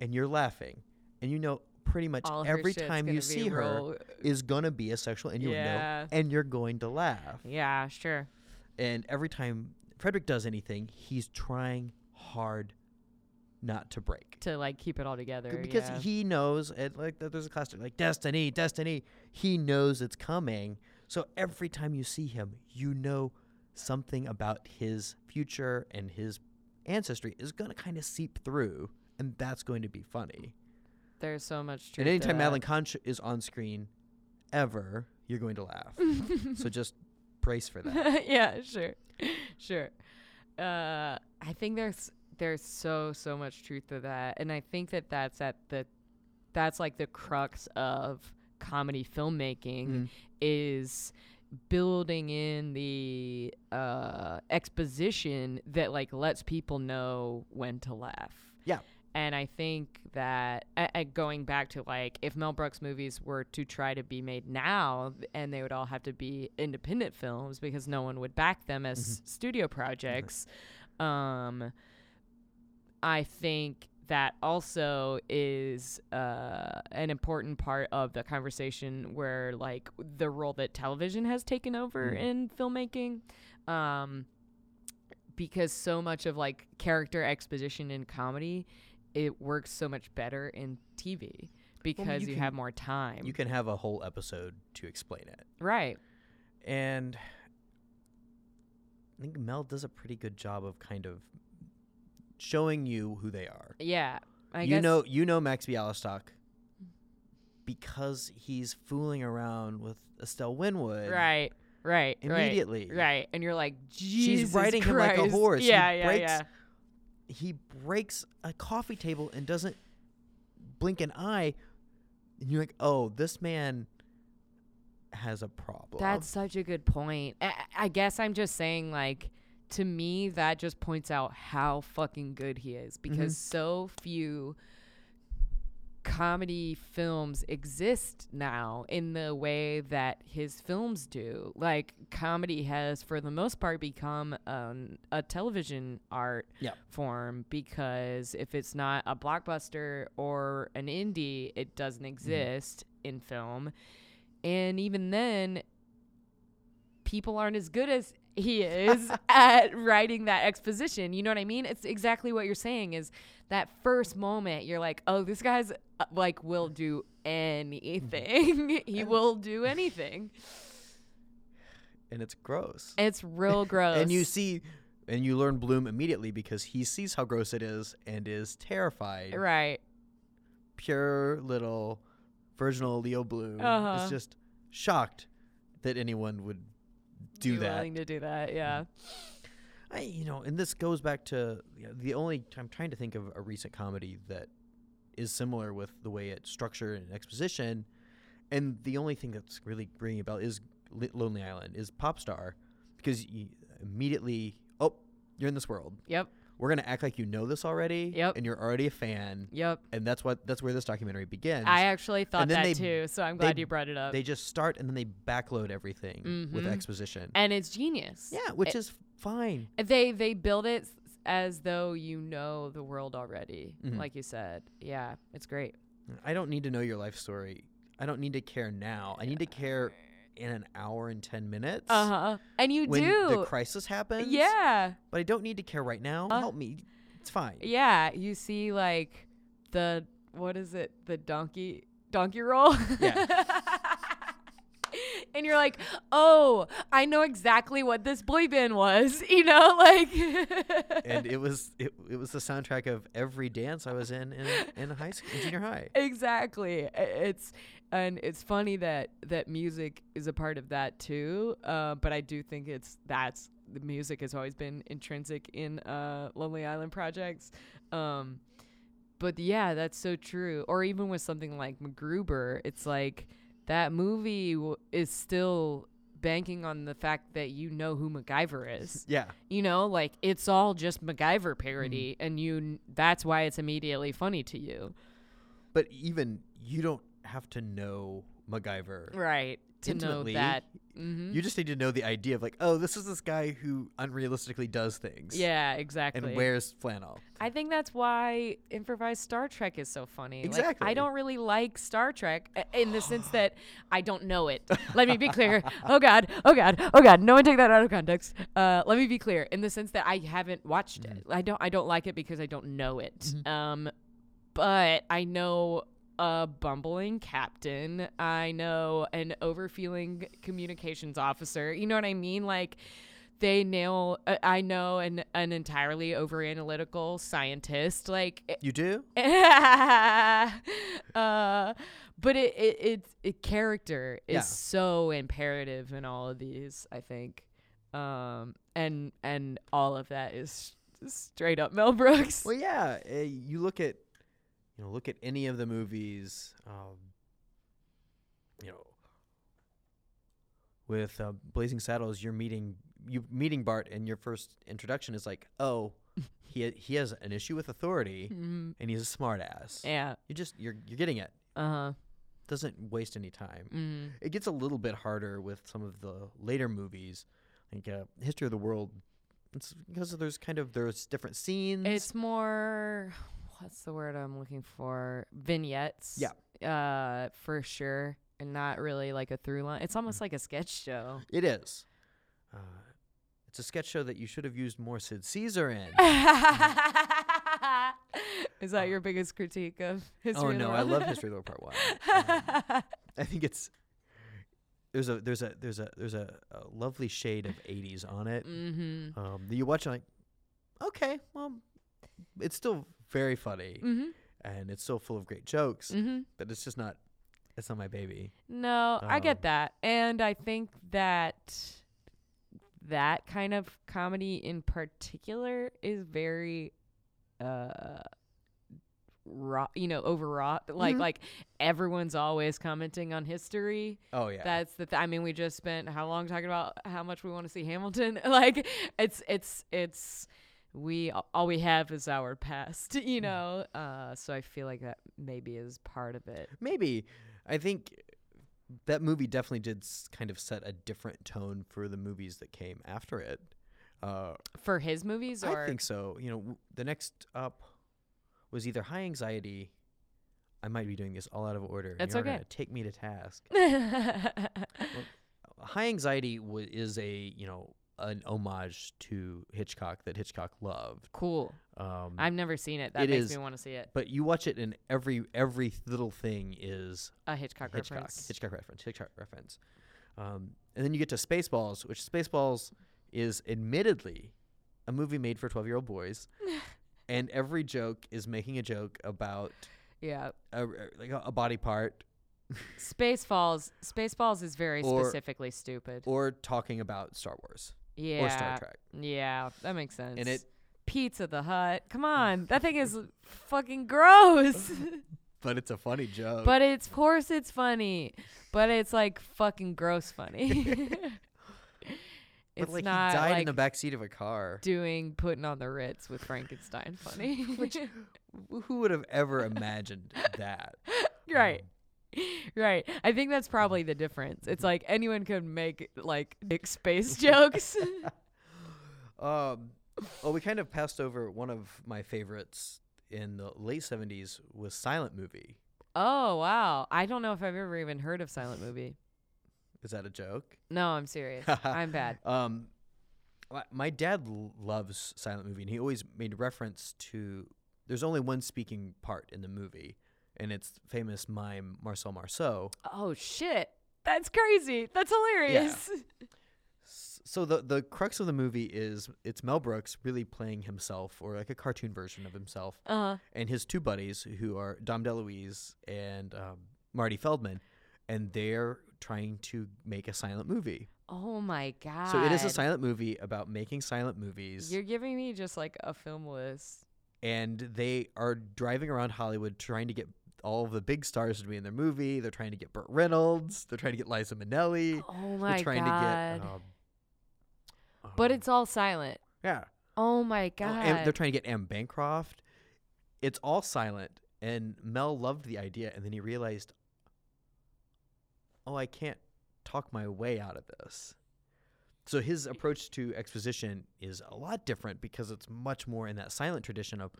and you're laughing, and you know pretty much All every time you see her real- uh, is gonna be a sexual innuendo, Yeah. and you're going to laugh. Yeah, sure. And every time Frederick does anything, he's trying hard not to break. To like keep it all together. Because yeah. he knows, and like th- there's a classic like destiny, destiny. He knows it's coming. So every time you see him, you know something about his future and his ancestry is going to kind of seep through, and that's going to be funny. There's so much truth. And anytime. Madeline sh- is on screen, ever, you're going to laugh. so just brace for that. yeah, sure, sure. Uh, I think there's there's so so much truth to that, and I think that that's at the that's like the crux of comedy filmmaking Mhm. is building in the uh, exposition that like lets people know when to laugh. Yeah. And I think that a- going back to like if Mel Brooks movies were to try to be made now and they would all have to be independent films because no one would back them as studio projects, um, I think that also is uh, an important part of the conversation where like the role that television has taken over Mm. in filmmaking. Um, because so much of like character exposition in comedy, it works so much better in TV because you you, can- have more time. You can have a whole episode to explain it. right. And I think Mel does a pretty good job of kind of showing you who they are. Yeah. I you guess know you know Max Bialystock because he's fooling around with Estelle Winwood. Right. Right. Immediately. Right. And you're like, Jesus She's riding him like a Christ." horse. He Yeah. yeah. breaks- yeah. He breaks a coffee table and doesn't blink an eye. And you're like, oh, this man has a problem. That's such a good point. I, I guess I'm just saying, like, to me, that just points out how fucking good he is because so few comedy films exist now in the way that his films do. Like, comedy has, for the most part, become um, a television art Yeah. form because if it's not a blockbuster or an indie, it doesn't exist in film. And even then, people aren't as good as he is at writing that exposition. You know what I mean? It's exactly what you're saying is that first moment you're like, "Oh, this guy's uh, like will do anything. he will do anything." and it's gross. It's real gross. And you see and you learn Bloom immediately because he sees how gross it is and is terrified. right. Pure little virginal Leo Bloom Uh-huh. is just shocked that anyone would do Be that. Willing to do that, yeah. Mm. I, you know, and this goes back to you know, the only. I'm trying to think of a recent comedy that is similar with the way it's structured and exposition, and the only thing that's really ringing a bell is Lonely Island, is Popstar, because you immediately, oh, you're in this world. Yep. We're gonna act like you know this already, Yep. and you're already a fan, Yep. and that's what that's where this documentary begins. I actually thought that they- too, so I'm they- glad you brought it up. they just start and then they backload everything with Mhm. exposition. and it's genius. yeah, which it- is fine. They they build it as though you know the world already, Mhm. like you said. Yeah, it's great. I don't need to know your life story. I don't need to care now. I need to care in an hour and 10 minutes. Uh huh. And you when do. the crisis happens. yeah. But I don't need to care right now. Uh, Help me. It's fine. Yeah. You see, like the what is it? The donkey donkey roll. Yeah. and you're like, oh, I know exactly what this boy band was. You know, like. and it was it, it was the soundtrack of every dance I was in in, in high school, in junior high. exactly it's and it's funny that that music is a part of that too uh, but i do think it's that's the music has always been intrinsic in uh, lonely island projects. Um, but yeah that's so true. Or even with something like MacGruber, it's like that movie w- is still banking on the fact that you know who MacGyver is. Yeah. you know like it's all just MacGyver parody and you that's why it's immediately funny to you. But even you don't have to know MacGyver. right to Intimately, know that hmm You just need to know the idea of like, oh, this is this guy who unrealistically does things. yeah exactly. And wears flannel. i think that's why improvised star trek is so funny. Like, Exactly. i don't really like star trek uh, in the sense that i don't know it. Let me be clear. Oh god. Oh god. Oh god. No one take that out of context. Uh, let me be clear. In the sense that i haven't watched it. I don't i don't like it because i don't know it. Um but i know a bumbling captain. I know an overfeeling communications officer. You know what I mean? Like they nail. Uh, I know an an entirely over analytical scientist. Like. You do? uh, but it, it it's it character is Yeah. so imperative in all of these. I think, um, and and all of that is straight up Mel Brooks. Well, yeah. Uh, you look at, you know, look at any of the movies, um, you know, with uh, Blazing Saddles, you're meeting you meeting Bart, and your first introduction is like, oh, he he has an issue with authority, Mhm. and he's a smartass. Yeah. You just you're you're getting it. Uh huh. Doesn't waste any time. Mm. It gets a little bit harder with some of the later movies, like uh, History of the World. It's because there's kind of there's different scenes. It's more. What's the word I'm looking for? Vignettes. Yeah. Uh, for sure, and not really like a through line. It's almost like a sketch show. It is. Uh, it's a sketch show that you should have used more Sid Caesar in. Is that your biggest critique of history? oh of no, I love History of the World Part One. Um, I think it's there's a there's a there's a there's a, a lovely shade of '80s on it. mm-hmm. Um, that you watch and like, okay, well, it's still very funny Mm-hmm. and it's so full of great jokes, Mm-hmm. but it's just not it's not my baby. No, I Um, get that. And I think that that kind of comedy in particular is very uh raw, you know, overwrought. Like Mhm. like everyone's always commenting on history. Oh yeah, That's the th- I mean, we just spent how long talking about how much we want to see Hamilton? like it's it's it's we all we have is our past, you know. Uh so I feel like that maybe is part of it. maybe. I think that movie definitely did s- kind of set a different tone for the movies that came after it. Uh, For his movies or I think so. You know, w- the next up was either High Anxiety. I might be doing this all out of order. It's you're okay. Gonna take me to task. High Anxiety wa is a you know an homage to Hitchcock that Hitchcock loved. cool. Um, I've never seen it. That it makes is- me want to see it. but you watch it and every every little thing is A Hitchcock, Hitchcock reference. Hitchcock reference Hitchcock reference. Um, and then you get to Spaceballs, which Spaceballs is admittedly a movie made for twelve year old boys, and every joke is making a joke about Yeah. a, like a, a body part Spaceballs. Spaceballs is very Or- specifically stupid. or talking about Star Wars. Yeah. or Star Trek. Yeah, that makes sense. And it Pizza the Hut. Come on, that thing is fucking gross. but it's a funny joke. but it's of course it's funny, but it's like fucking gross funny. It's like not he died like in the back seat of a car. doing putting on the Ritz with Frankenstein funny. Wh- Who would have ever imagined that? right. Um, Right. I think that's probably the difference. It's like anyone could make like Nick space jokes. Um, well, we kind of passed over one of my favorites in the late '70s was silent movie. oh wow. I don't know if I've ever even heard of Silent Movie. Is that a joke? No, I'm serious. I'm bad. Um, my- my dad l- loves silent movie, and he always made reference to. There's only one speaking part in the movie, and it's famous mime Marcel Marceau. Oh shit. That's crazy. That's hilarious. S- So the the crux of the movie is it's Mel Brooks really playing himself, or like a cartoon version of himself, Uh-huh. and his two buddies who are Dom DeLuise and um, Marty Feldman, and they're trying to make a silent movie. Oh my god. So it is a silent movie about making silent movies. You're giving me just like a film list. and they are driving around Hollywood trying to get all of the big stars to be in their movie. They're trying to get Burt Reynolds. They're trying to get Liza Minnelli. Oh my they're trying god. to get. Um, but um, it's all silent. yeah. Oh my Oh, god. and they're trying to get Anne Bancroft. It's all silent, and Mel loved the idea, and then he realized, oh, I can't talk my way out of this. So his approach to exposition is a lot different because it's much more in that silent tradition of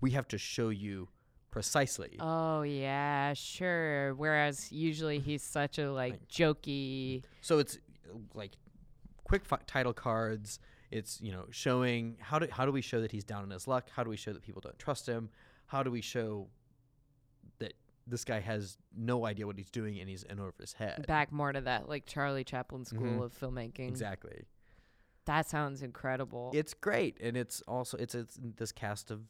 we have to show you precisely. Oh yeah, sure. Whereas usually he's such a like Like- jokey. So it's like quick fi- title cards. It's you know showing how do how do we show that he's down on his luck? How do we show that people don't trust him? How do we show that this guy has no idea what he's doing and he's in over his head? Back more to that like Charlie Chaplin school Mhm. of filmmaking. Exactly. That sounds incredible. It's great, and it's also it's it's this cast of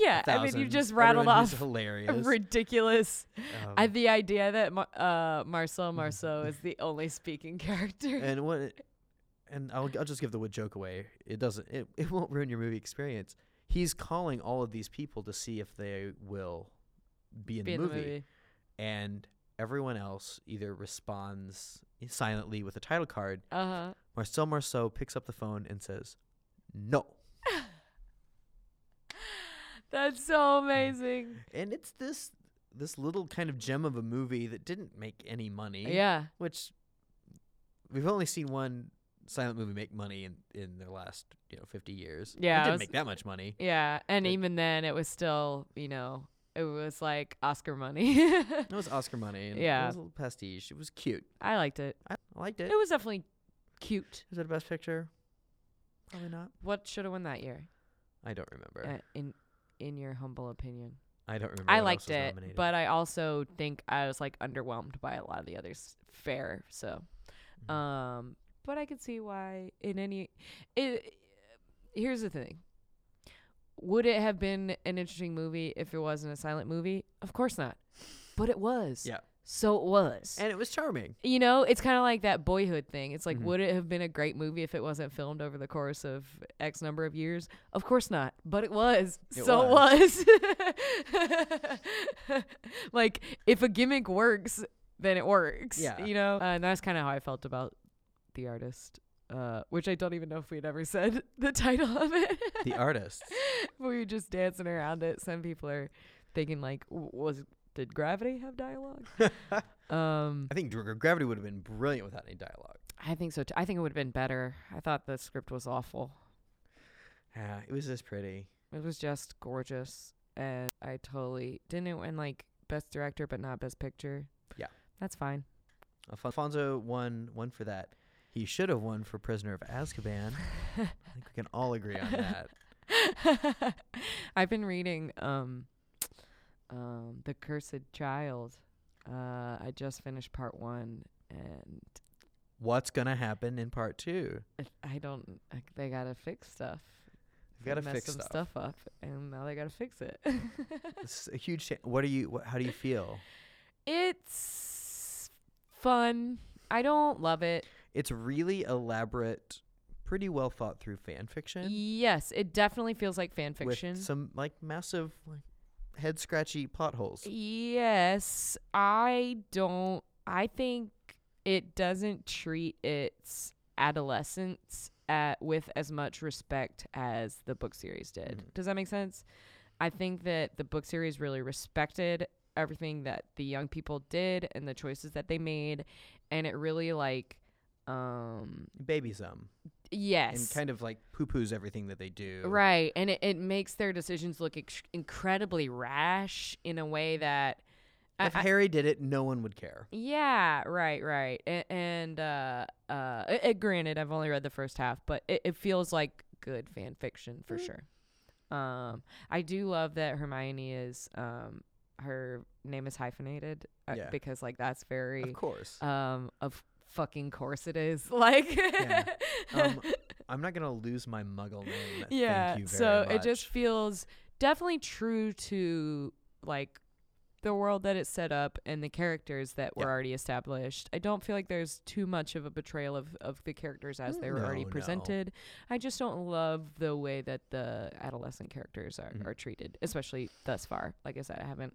yeah, I mean you just rattled everyone off hilarious. ridiculous. Um, I, the idea that Mar- uh, Marcel Marceau is the only speaking character. and what it- and I'll I'll just give the wood joke away. It doesn't it, it won't ruin your movie experience. He's calling all of these people to see if they will be in, Be the, in movie, the movie. and everyone else either responds silently with a title card. Uh huh. Marcel Marceau picks up the phone and says, "No," That's so amazing. and it's this this little kind of gem of a movie that didn't make any money. Yeah. which we've only seen one silent movie make money in in their last you know 50 years. Yeah, it didn't was- make that much money. Yeah, and It- even then, it was still, you know, it was like Oscar money. It was Oscar money. And Yeah. it was a little pastiche. It was cute. I liked it. I liked it. It was definitely cute. Is it a best picture? Probably not. What should have won that year? I don't remember. Uh, in in your humble opinion, I don't remember. I liked it, nominated. but I also think I was like underwhelmed by a lot of the others. Fair, so, Mhm. um, but I could see why in any. It here's the thing. Would it have been an interesting movie if it wasn't a silent movie? Of course not. But it was. Yeah. So it was. and it was charming. you know, it's kind of like that boyhood thing. It's like, Mhm. would it have been a great movie if it wasn't filmed over the course of X number of years? Of course not, but it was. It so it was. like, if a gimmick works, then it works. Yeah. You know? Uh, and that's kind of how I felt about The Artist, uh, which I don't even know if we'd ever said the title of it. The artist. we were just dancing around it. Some people are thinking, like, was. Did Gravity have dialogue? Um, I think Dr- Gravity would have been brilliant without any dialogue. I think so too. I think it would have been better. I thought the script was awful. Yeah, it was just pretty. It was just gorgeous, and I totally didn't it win like best director, but not best picture. Yeah. that's fine. Alfon- Alfonso won won for that. He should have won for Prisoner of Azkaban. I think we can all agree on that. I've been reading um, um, the Cursed Child. Uh, I just finished part one, and What's gonna happen in part two? I don't. I, they gotta fix stuff. They've got to Mess fix some stuff. stuff up, and now they gotta fix it. It's a huge. Cha- what are you? What, how do you feel? It's fun. I don't love it. It's really elaborate pretty well thought through fan fiction Yes, it definitely feels like fan fiction. with some like massive like head scratchy plot holes. Yes, I don't. I think it doesn't treat its adolescence at, with as much respect as the book series did. Mhm. Does that make sense? I think that the book series really respected everything that the young people did and the choices that they made, and it really like, um, Babies them yes, and kind of like poo poos everything that they do. Right. And it, it makes their decisions look ex- incredibly rash in a way that. If I- Harry did it, no one would care. yeah, right, right. And, and uh, uh, it, it- granted, I've only read the first half, but it, it feels like good fan fiction for Mm. sure. Um, I do love that Hermione is um, her name is hyphenated uh, Yeah. because like that's very Of course. um of fucking course it is like Um, I'm not gonna lose my Muggle name. yeah Thank you very so much. it just feels definitely true to like the world that it set up and the characters that were Yeah. already established i don't feel like there's too much of a betrayal of, of the characters as they were already No, no. presented i just don't love the way that the adolescent characters are, Mhm. are treated especially thus far like i said i haven't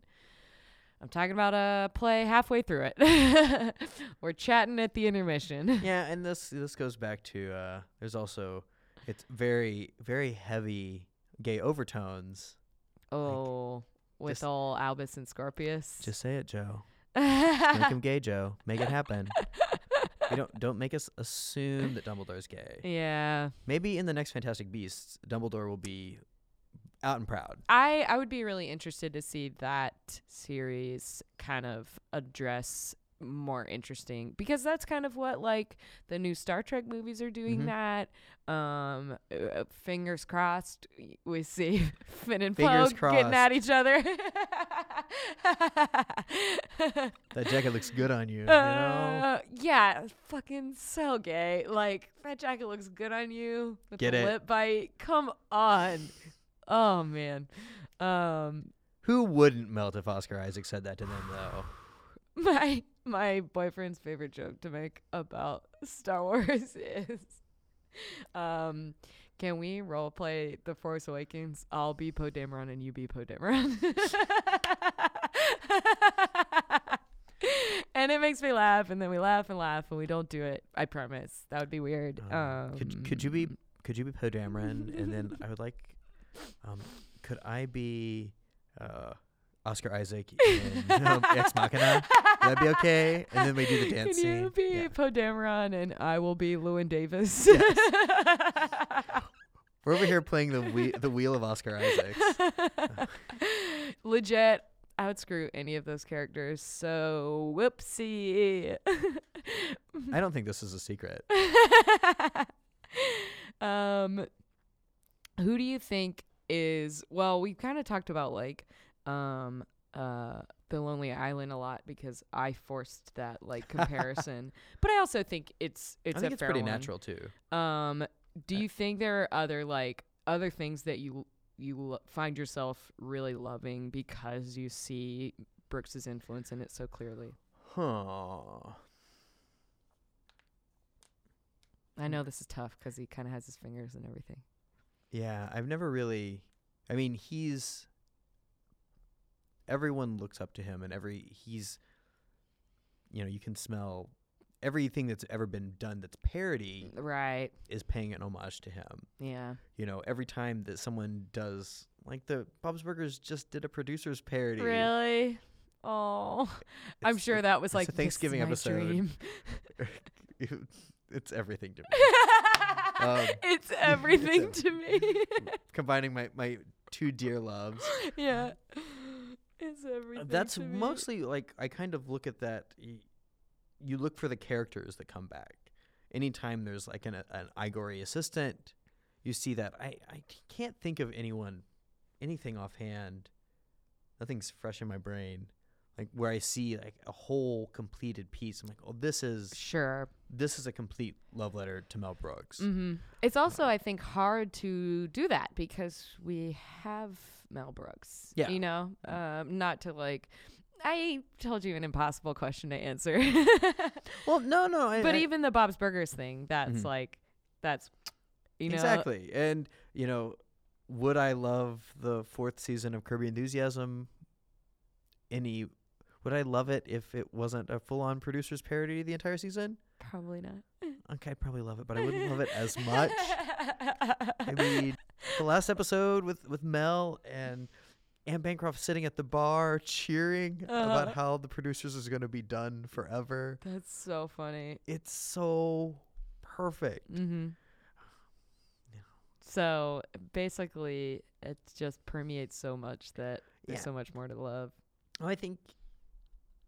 i'm talking about a play halfway through it we're chatting at the intermission yeah, and this this goes back to uh, there's also it's very very heavy gay overtones. oh with just- all albus and scorpius Just say it, Joe. Make him gay, Joe. Make it happen. you don't don't make us assume that Dumbledore's gay. Yeah. Maybe in the next Fantastic Beasts, Dumbledore will be out and proud. I I would be really interested to see that series kind of address more interesting because that's kind of what like the new Star Trek movies are doing Mhm. that um uh, fingers crossed we see Finn and Fingers Poe getting at each other That jacket looks good on you. you know. Uh, yeah, fucking so gay. Like that jacket looks good on you with Get the it? lip bite. Come on. Oh man. Um Who wouldn't melt if Oscar Isaac said that to them though? my my boyfriend's favorite joke to make about Star Wars is um can we role play The Force Awakens? I'll be Poe Dameron and you be Poe Dameron. and it makes me laugh and then we laugh and laugh and we don't do it. I promise. That would be weird. Um, Um, could could you be could you be Poe Dameron and then I would like um could I be uh Oscar Isaac in um, Ex Machina? Would that be okay? And then we do the dance Can you scene. be Yeah. Poe Dameron and I will be Llewyn Davis? We're over here playing the wheel, the wheel of Oscar Isaacs. Legit, I would screw any of those characters. So whoopsie. I don't think this is a secret. um, who do you think is? Well, we kind of talked about like, um, uh, the Lonely Island a lot because I forced that like comparison, but I also think it's it's I think a it's fair pretty one. natural too. Um, do you think there are other like other things that you you lo- find yourself really loving because you see Brooks's influence in it so clearly? Huh. I know this is tough because he kind of has his fingers and everything. Yeah, I've never really. I mean, he's. Everyone looks up to him, and every he's. You know, you can smell everything that's ever been done that's parody mm, Right. is paying an homage to him. Yeah. You know, every time that someone does, like the Bob's Burgers just did a producer's parody. Really? Oh, I'm sure that was like a this is Thanksgiving episode. it's everything to me. Um, it's everything to me. Combining my my two dear loves. yeah. It's Uh, everything. That's to me. mostly like I kind of look at that. y- You look for the characters that come back. Anytime there's like an an Igori assistant, you see that. I, I can't think of anyone, anything offhand. Nothing's fresh in my brain, like where I see like a whole completed piece. I'm like, oh, this is sure. this is a complete love letter to Mel Brooks. hmm It's also, I think, hard to do that because we have Mel Brooks. Yeah. You know, um, not to like. I told you an impossible question to answer. Well, no, no, I, but I- even the Bob's Burgers thing, that's Mhm. like, that's You know? exactly. And you know, would I love the fourth season of Curb Your Enthusiasm? Any? Would I love it if it wasn't a full-on producers parody the entire season? Probably not. Okay, I'd probably love it, but I wouldn't love it as much. I mean, the last episode with with Mel and Anne Bancroft sitting at the bar cheering Uh-huh. about how the producers is going to be done forever. That's so funny. It's so perfect. Mm-hmm. Yeah. So basically, it just permeates so much that there's Yeah. so much more to love. I think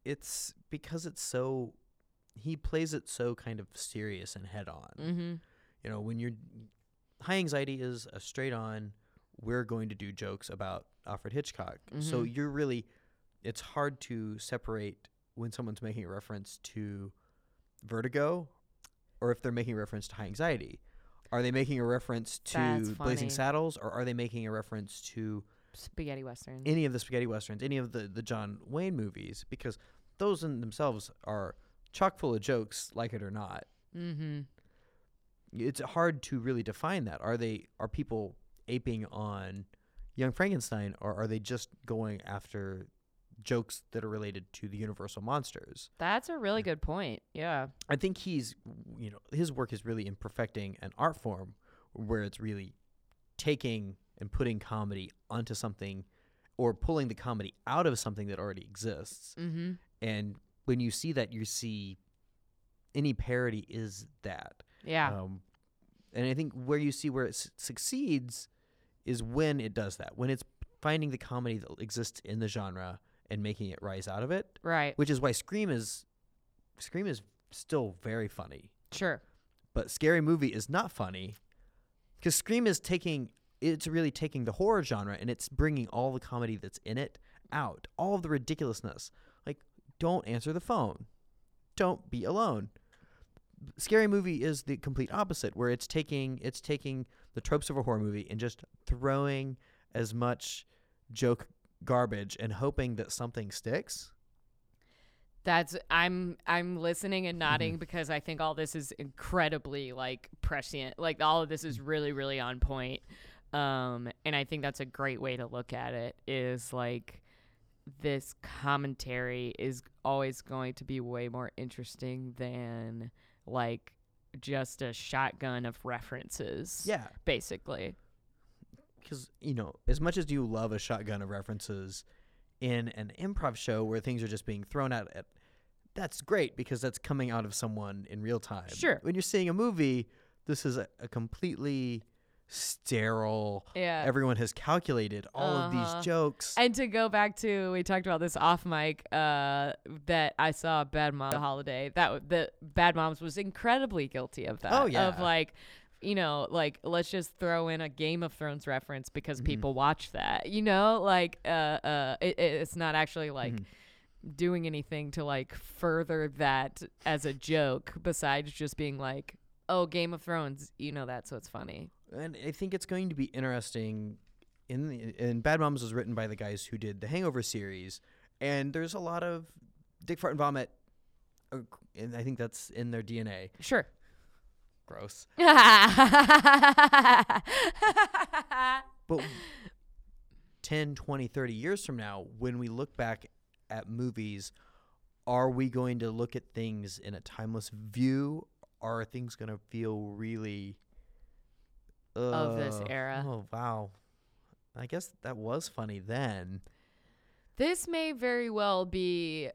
it's because it's so he plays it so kind of serious and head on. Mm-hmm. You know, when you're high anxiety is a straight on we're going to do jokes about Alfred Hitchcock. So Mhm. you're really it's hard to separate when someone's making a reference to vertigo or if they're making a reference to high anxiety. Are they making a reference to Blazing. Saddles or are they making a reference to Spaghetti western. any of the spaghetti westerns, any of the the John Wayne movies because those in themselves are chock full of jokes like it or not. mm-hmm. It's hard to really define that. Are they are people aping on Young Frankenstein or are they just going after jokes that are related to the universal monsters? That's a really good point. Yeah. I think he's you know his work is really in perfecting an art form where it's really taking and putting comedy onto something or pulling the comedy out of something that already exists. Mm-hmm. And when you see that you see any parody is that. Yeah. Um, and I think where you see where it s- succeeds is when it does that. When it's finding the comedy that exists in the genre and making it rise out of it, right. which is why Scream is Scream is still very funny Sure. but scary movie is not funny because scream is taking it's really taking the horror genre and it's bringing all the comedy that's in it out all of the ridiculousness don't answer the phone don't be alone scary movie is the complete opposite where it's taking it's taking the tropes of a horror movie and just throwing as much joke garbage and hoping that something sticks That's I'm I'm listening and nodding Mm-hmm. because I think all this is incredibly like prescient. Like all of this is really really on point. Um and I think that's a great way to look at it is like this commentary is always going to be way more interesting than like just a shotgun of references. yeah Basically. because you know as much as you love a shotgun of references in an improv show where things are just being thrown out at that's great because that's coming out of someone in real time Sure. when you're seeing a movie this is a, a completely sterile Yeah. everyone has calculated all of Uh-huh. these jokes And to go back to, we talked about this off mic. Uh, that I saw Bad Mom holiday. That the Bad Moms was incredibly guilty of that. Oh, yeah. Of like, you know, like let's just throw in a Game of Thrones reference because Mm-hmm. people watch that. You know, like, uh, uh, it, it's not actually like. Mhm. Doing anything to like further that as a joke besides just being like, oh, Game of Thrones, you know that, so it's funny. And i think it's going to be interesting in the and bad moms was written by the guys who did the hangover series and there's a lot of dick fart and vomit uh, and i think that's in their dna Sure. gross. But 10, 20, 30 years from now, when we look back at movies, are we going to look at things in a timeless view? Are things going to feel really. Of this uh, era. Oh, wow. I guess that was funny then. This may very well be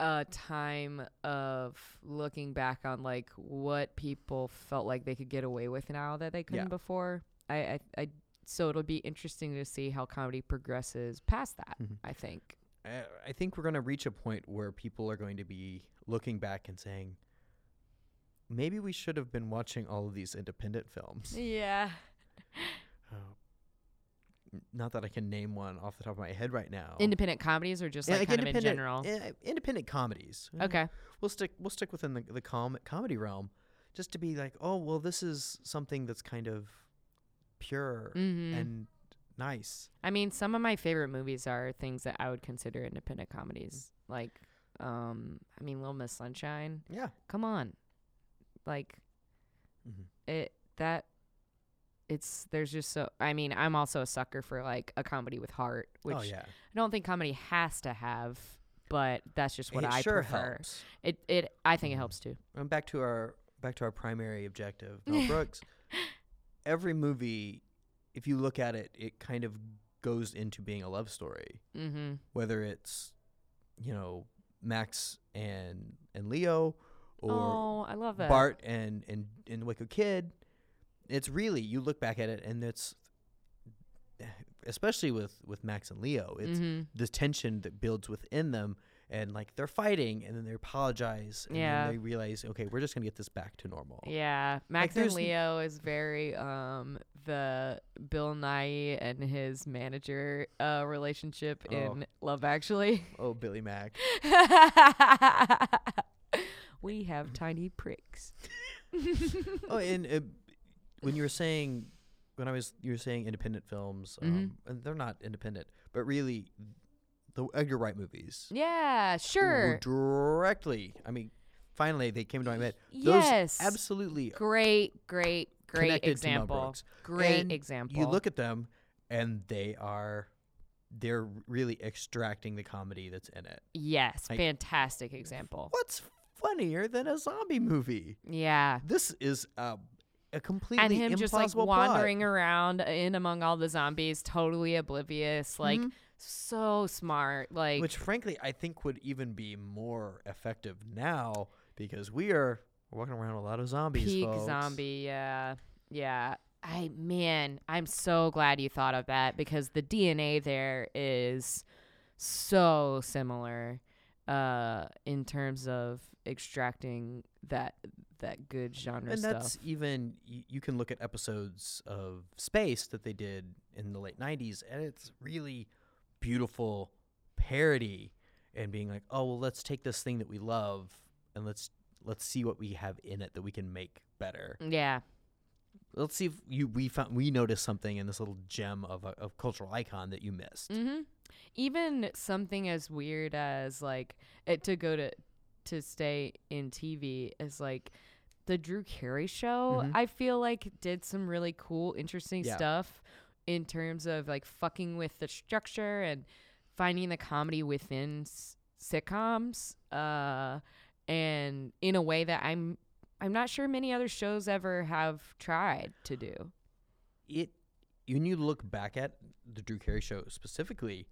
a time of looking back on like what people felt like they could get away with now that they couldn't Yeah. before. I, I, I, so it'll be interesting to see how comedy progresses past that. Mhm. I think. I, I think we're going to reach a point where people are going to be looking back and saying, maybe we should have been watching all of these independent films. Yeah. Oh. N- Not that I can name one off the top of my head right now. Independent comedies or just Yeah, like, kind of in independent- general. yeah, independent comedies. Uh, Okay. we'll stick we'll stick within the the com- comedy realm, just to be like, oh well, this is something that's kind of pure Mm-hmm. and nice. I mean, some of my favorite movies are things that I would consider independent comedies. Like, um, I mean, Little Miss Sunshine. Yeah. Come on, like mm-hmm. it that it's there's just so I mean, I'm also a sucker for like a comedy with heart, which oh yeah, I don't think comedy has to have, but that's just what it I sure prefer. helps. It it I think it Mhm. helps too. And back to our back to our primary objective, Mel Brooks. Every movie, if you look at it, it kind of goes into being a love story. Mhm. Whether it's, you know, Max and and Leo, or Oh, I love that. Bart and and and the Waco Kid. It's really you look back at it and it's especially with with Max and Leo, it's Mhm. the tension that builds within them and like they're fighting and then they apologize and Yeah. then they realize okay, we're just going to get this back to normal. Yeah, Max and Leo is very um the Bill Nighy and his manager uh relationship Oh. in Love Actually. Oh, Billy Mack. we have tiny pricks. oh, and uh, when you were saying when I was you were saying independent films, um, Mhm. and they're not independent, but really the Edgar Wright movies. Yeah, were sure. directly. I mean, finally they came to my head. Those Yes. absolutely Great, great, great connected to Mel example. Brooks. Great And example. You look at them, and they are they're really extracting the comedy that's in it. Yes, fantastic example. What's funnier than a zombie movie? Yeah. This is a, a completely And him just like wandering plot. around in among all the zombies, totally oblivious, like Mhm. so smart. Like which frankly I think would even be more effective now because we are walking around a lot of zombies. peak folks. zombie. Yeah, yeah. I man, I'm so glad you thought of that because the DNA there is so similar uh in terms of extracting that that good genre and stuff. that's even y- you can look at episodes of Spaced that they did in the late 90s and it's really beautiful parody and being like oh well let's take this thing that we love and let's let's see what we have in it that we can make better yeah. let's see if you we found we noticed something in this little gem of a of cultural icon that you missed Mm-hmm. Even something as weird as like it to go to to stay in TV is like the Drew Carey show. Mhm. I feel like did some really cool, interesting Yeah. stuff in terms of like fucking with the structure and finding the comedy within s- sitcoms. Uh, and in a way that I'm I'm not sure many other shows ever have tried to do. it when you look back at the Drew Carey show specifically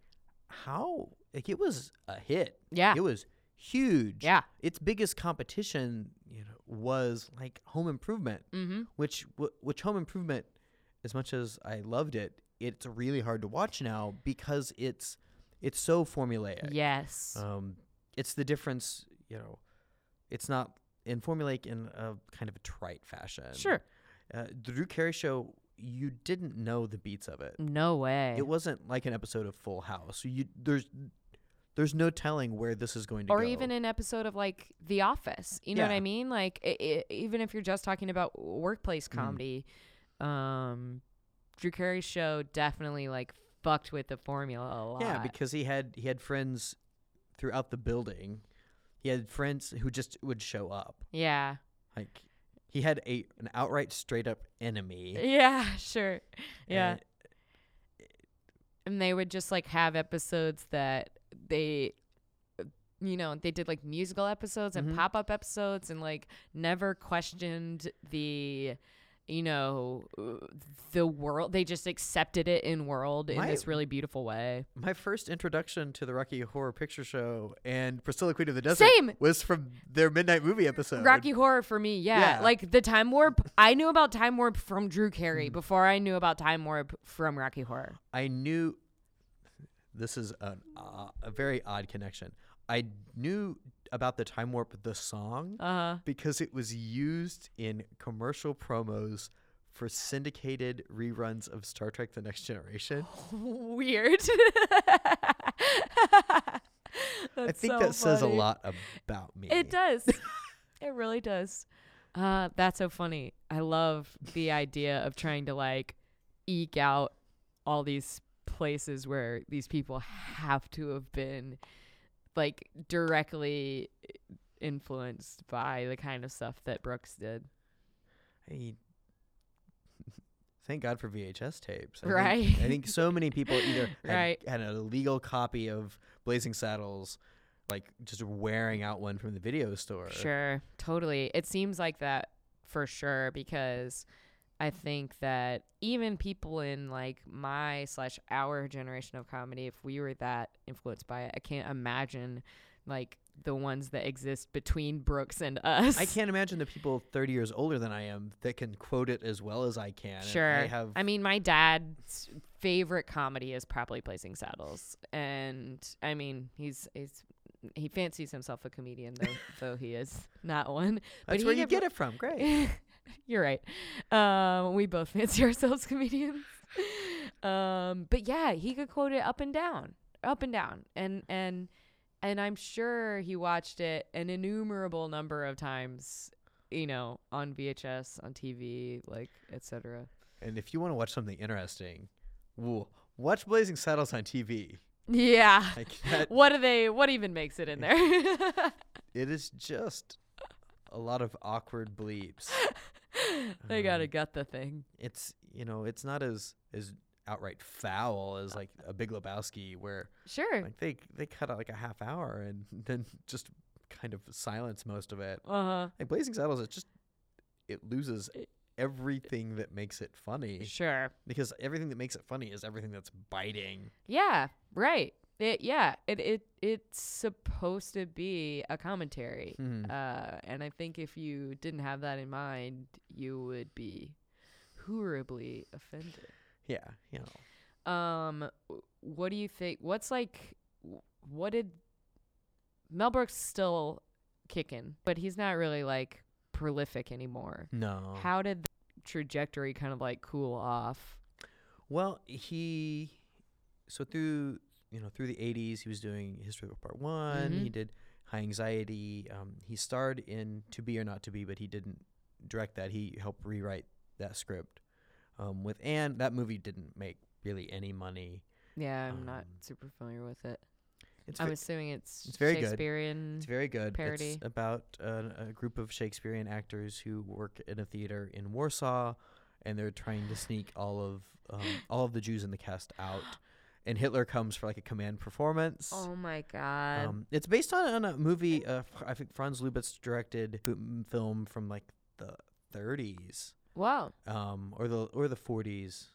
how like it was a hit Yeah. it was huge Yeah. its biggest competition you know was like home improvement Mm-hmm. which wh- which home improvement as much as i loved it it's really hard to watch now because it's it's so formulaic Yes. um it's the difference you know it's not in formulaic in a kind of a trite fashion sure. uh, the drew carey show you didn't know the beats of it No way. it wasn't like an episode of full house you there's there's no telling where this is going to or go Or even an episode of like The Office. You know what I mean? Like i i even if you're just talking about workplace Mhm. comedy, um, Drew Carey's show definitely like fucked with the formula a lot. Yeah, because he had he had friends throughout the building. He had friends who just would show up. yeah, Like he had a an outright straight up enemy. yeah, sure, yeah. and- and they would just like have episodes that they you know they did like musical episodes and Mhm. pop-up episodes and like never questioned the you know the world they just accepted it in world in this really beautiful way my first introduction to the Rocky Horror Picture Show and Priscilla Queen of the Desert Same. was from their midnight movie episode. rocky horror for me yeah. Yeah. like the time warp i knew about time warp from drew carey Mm. before i knew about time warp from rocky horror I knew this is an, uh, a very odd connection. I knew about the Time Warp the song uh-huh because it was used in commercial promos for syndicated reruns of Star Trek The Next Generation. weird I think that says a lot about me. It does. it really does. Uh, that's so funny. I love the idea of trying to like eke out all these places where these people have to have been like directly eh, influenced by the kind of stuff that Brooks did. I, Thank God for VHS tapes. I think- Right. I think so many people either had, Right. had an illegal copy of Blazing Saddles, like just wearing out one from the video store. Sure, totally. It seems like that for sure because I think that even people in like my slash our generation of comedy, if we were that influenced by it, I can't imagine like the ones that exist between Brooks and us. I can't imagine the people 30 years older than I am that can quote it as well as I can. Sure. I have. I mean, my dad's favorite comedy is probably Blazing Saddles, and I mean, he's he's he fancies himself a comedian though, though he is not one. but that's he where you get it from. Great. You're right. Um, we both fancy ourselves comedians. Um, but yeah, he could quote it up and down, up and down, and and and I'm sure he watched it an innumerable number of times. You know, on VHS, on TV, like etc. and if you want to watch something interesting, woo, watch Blazing Saddles on TV. Yeah. Like What do they? What even makes it in there? it is just a lot of awkward bleeps. they gotta Um, gut the thing. It's you know, it's not as as outright foul as like a Big Lebowski where Sure. like they they cut out like a half hour and then just kind of silence most of it. Uh huh. Like Blazing Saddles, it just it loses It- everything that makes it funny Sure. because everything that makes it funny is everything that's biting. Yeah, right. It yeah, it it it's supposed to be a commentary. Mhm. Uh and I think if you didn't have that in mind, you would be horribly offended. Yeah, you know. Um what do you think what's like what did Mel Brooks still kicking, but he's not really like prolific anymore. No. How did the trajectory kind of like cool off? Well, he so through you know through the '80s, he was doing History of Part One. Mhm. He did High Anxiety. Um, he starred in To Be or Not to Be, but he didn't direct that. He helped rewrite that script. Um, with Anne, that movie didn't make really any money. Yeah, I'm not Um, super familiar with it. It's I'm assuming it's, it's very good. Shakespearean. It's very good. parody. It's about uh, a group of Shakespearean actors who work in a theater in Warsaw, and they're trying to sneak all of um, all of the Jews in the cast out. And Hitler comes for like a command performance. Oh my god. Um, it's based on, on a movie. Uh, I think Franz Lubitsch directed film from like the 30s, wow. um, or the or the 40s,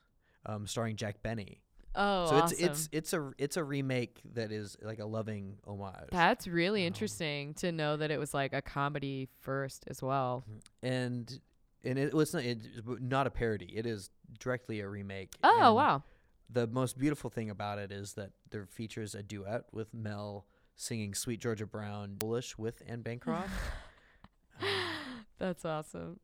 um, starring Jack Benny. Oh, so awesome. it's it's it's a it's a remake that is like a loving homage. That's really um, interesting to know that it was like a comedy first as well. and and it was not, it's not a parody. It is directly a remake. Oh and wow. The most beautiful thing about it is that there features a duet with Mel singing "Sweet Georgia Brown" Polish with Anne Bancroft. Um, That's awesome.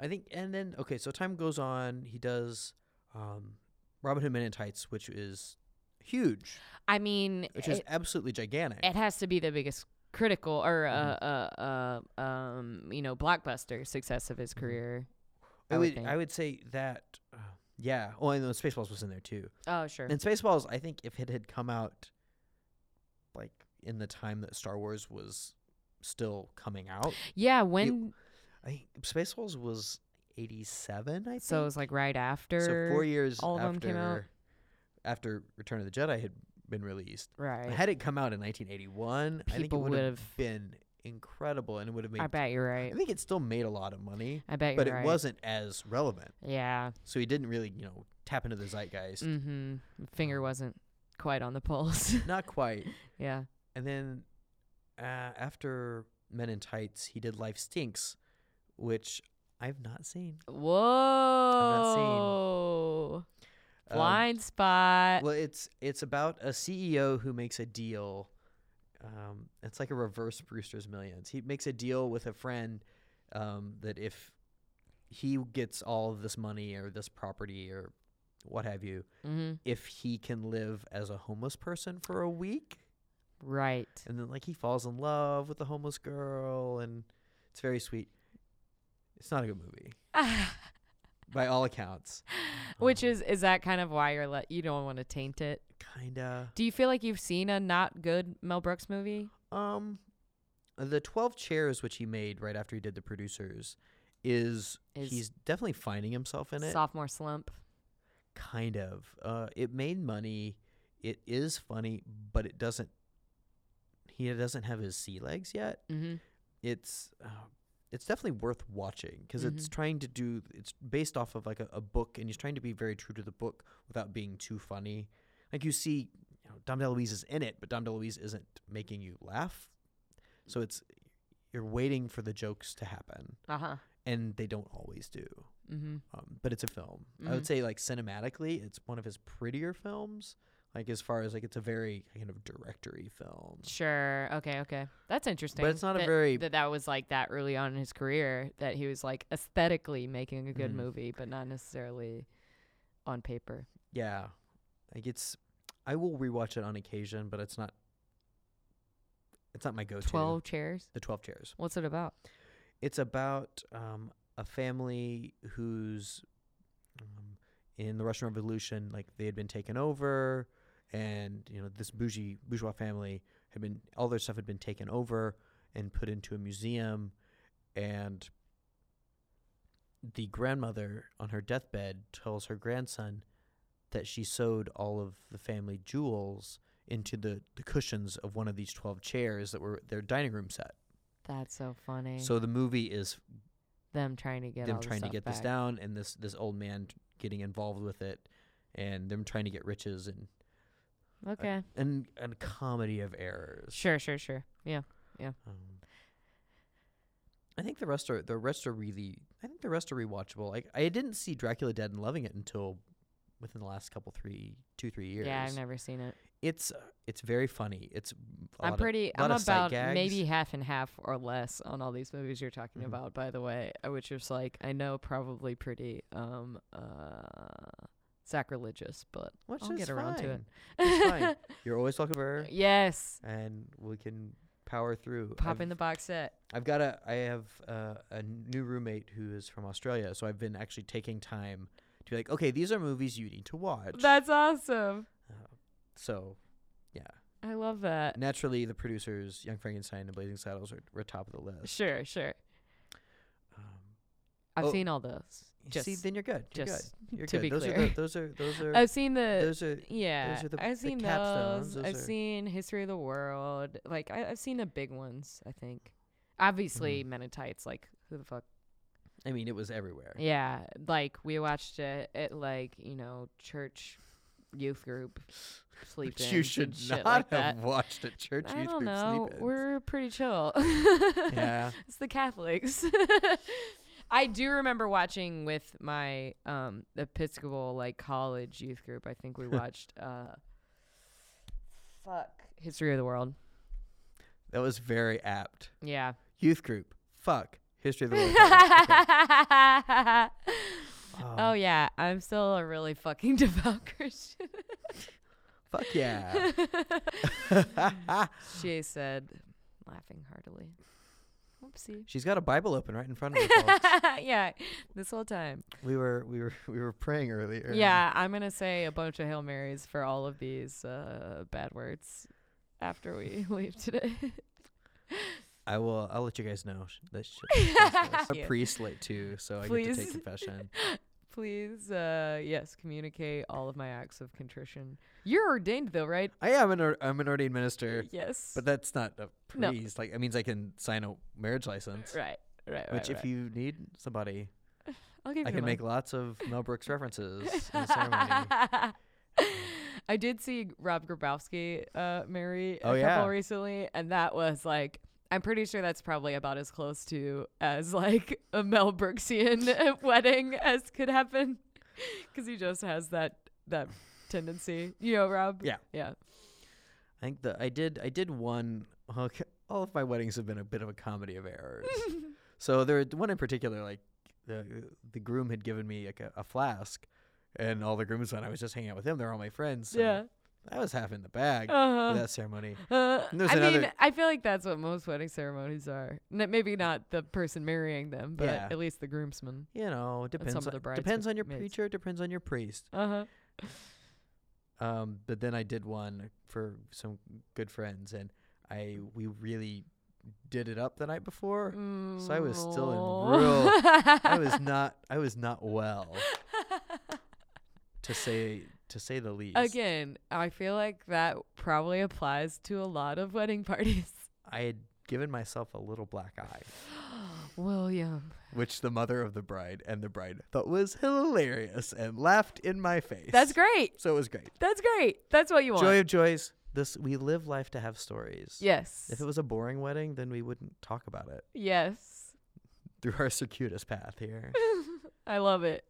I think, and then okay, so time goes on. He does um, Robin Hood Men in Tights, which is huge, I mean, which is absolutely gigantic. it has to be the biggest critical or Mhm. uh, uh, uh, um, you know, blockbuster success of his Mhm. career. I I would would. I would say that, uh, yeah. Oh, and Spaceballs was in there too. Oh sure. And Spaceballs, I think if it had come out like in the time that Star Wars was still coming out, yeah. When I think Spaceballs was eighty seven. I think so it was like right after. So four years all of after them came out? after Return of the Jedi had been released. Right. Had it come out in 1981, I think it People would've- been incredible, and it would have made. I bet you're right. I think it still made a lot of money, I bet you're but it right. wasn't as relevant. Yeah. So he didn't really, you know, tap into the zeitgeist. Mm-hmm. Finger wasn't quite on the pulse. Not quite. yeah. And then uh, after Men in Tights, he did Life Stinks, which I've not seen. Whoa. Um, Blind spot. well, it's it's about a CEO who makes a deal. Um, it's like a reverse Brewster's Millions. He makes a deal with a friend um, that if he gets all of this money or this property or what have you, mm-hmm. if he can live as a homeless person for a week, Right. and then like he falls in love with the homeless girl, and it's very sweet. It's not a good movie by all accounts. Which Um, is is that kind of why you're let you don't want to taint it? Kinda Do you feel like you've seen a not good Mel Brooks movie? um the Twelve Chairs, which he made right after he did the producers, is, Is- he's definitely finding himself in it. Sophomore slump. Kind of. Uh, it made money. It is funny, but it doesn't. He doesn't have his sea legs yet. Mm-hmm. It's uh, it's definitely worth watching because it's Mhm. trying to do. It's based off of like a, a book, and he's trying to be very true to the book without being too funny. Like you see, you know, Dom DeLuise is in it, but Dom DeLuise isn't making you laugh. So it's you're waiting for the jokes to happen, Uh huh. and they don't always do. Mm-hmm. Um, but it's a film. I Mhm. would say like cinematically, it's one of his prettier films. Like as far as like it's a very kind of directory film. Sure. Okay. Okay. That's interesting. But it's not a very- that that was like that early on in his career that he was like aesthetically making a good Mhm. movie, but not necessarily on paper. Yeah, like it's. I will rewatch it on occasion, but it's not. It's not my go-to. Twelve chairs. The Twelve Chairs. What's it about? It's about um, a family who's um, in the Russian Revolution. Like they had been taken over, and you know this bougie bourgeois family had been all their stuff had been taken over and put into a museum, and the grandmother on her deathbed tells her grandson that she sewed all of the family jewels into the, the cushions of one of these 12 chairs that were their dining room set. That's so funny. So the movie is them trying to get them trying to get this down and this this old man t- getting involved with it and them trying to get riches and Okay. and and a comedy of errors. Sure. Sure. Sure. Yeah. Um, I think the rest are the rest are really I think the rest are rewatchable. Like I didn't see Dracula Dead and loving it until within the last couple three two three years. Yeah. I've never seen it. It's uh, it's very funny. It's a I'm lot of- pretty. lot I'm of about maybe half and half or less on all these movies you're talking Mhm. about. By the way, uh, which is like I know probably pretty um uh sacrilegious, but Which I'll get around to it. It's fine. You're always talking about her, yes. and we can power through. Pop I've- in the box set. I've got a I have uh, a new roommate who is from Australia, so I've been actually taking time to be like, okay, these are movies you need to watch. That's awesome. Uh, so, yeah. I love that. Naturally, the producers, Young Frankenstein and Blazing Saddles, are, were top of the list. Sure, sure. Um, I've Oh, seen all those. Just, see, then you're good. You're just good. You're to good. be those clear. are the, those are those are I've seen the. those are yeah, are the- I've seen capstones, those. those I've are- seen History of the World. Like I, I've seen the big ones. I think. Obviously, Mm-hmm. Men in Tights. Like who the fuck? I mean, it was everywhere. Yeah, like we watched it at like you know church youth group sleep you should not like have that. watched at church I youth don't group know. We're pretty chill. yeah. it's the Catholics. I do remember watching with my um Episcopal like college youth group. I think we watched uh fuck History of the World. That was very apt. Yeah. Youth group. Fuck. History of the world. Okay. oh Um, yeah, I'm still a really fucking devout Christian. Fuck yeah. she said, laughing heartily. Whoopsie. She's got a Bible open right in front of her. yeah, this whole time. we were we were we were praying earlier. Yeah, I'm gonna say a bunch of hail marys for all of these uh, bad words after we leave today. I will. I'll let you guys know that sh- I'm a priest late too, so I get to take confession. Please, uh, yes, communicate all of my acts of contrition. You're ordained though, right? I am an or- I'm an ordained minister, Yes. but that's not a No. priest. Like it means I can sign a marriage license. right, right, right. Which, if right. you need somebody, I'll give I you can the make lots of Mel Brooks references in the ceremony. I did see Rob Grabowski uh, marry a Oh, yeah. couple recently, and that was like I'm pretty sure that's probably about as close to as like a Mel Brooksian wedding as could happen, because he just has that that tendency, you know, Rob. Yeah. yeah. I think the I did I did one. Okay, all of my weddings have been a bit of a comedy of errors. so there one in particular, like the the groom had given me like a, a flask, and all the groomsmen I was just hanging out with them. They're all my friends. so yeah. I was half in the bag Uh-huh. for that ceremony. Uh, I mean, I feel like that's what most wedding ceremonies are. N- maybe not the person marrying them, but Yeah. at least the groomsman. You know, depends on, the depends on your preacher, depends on your priest. Uh huh. Um, but then I did one for some good friends, and I we really did it up the night before. So I was still in real- I was not I was not well to say to say the least. Again, I feel like that probably applies to a lot of wedding parties. I had given myself a little black eye, William. which the mother of the bride and the bride thought was hilarious and laughed in my face. That's great. So it was great. That's great. That's what you want. Joy of joys. This we live life to have stories. yes. If it was a boring wedding, then we wouldn't talk about it yes. through our circuitous path here. I love it.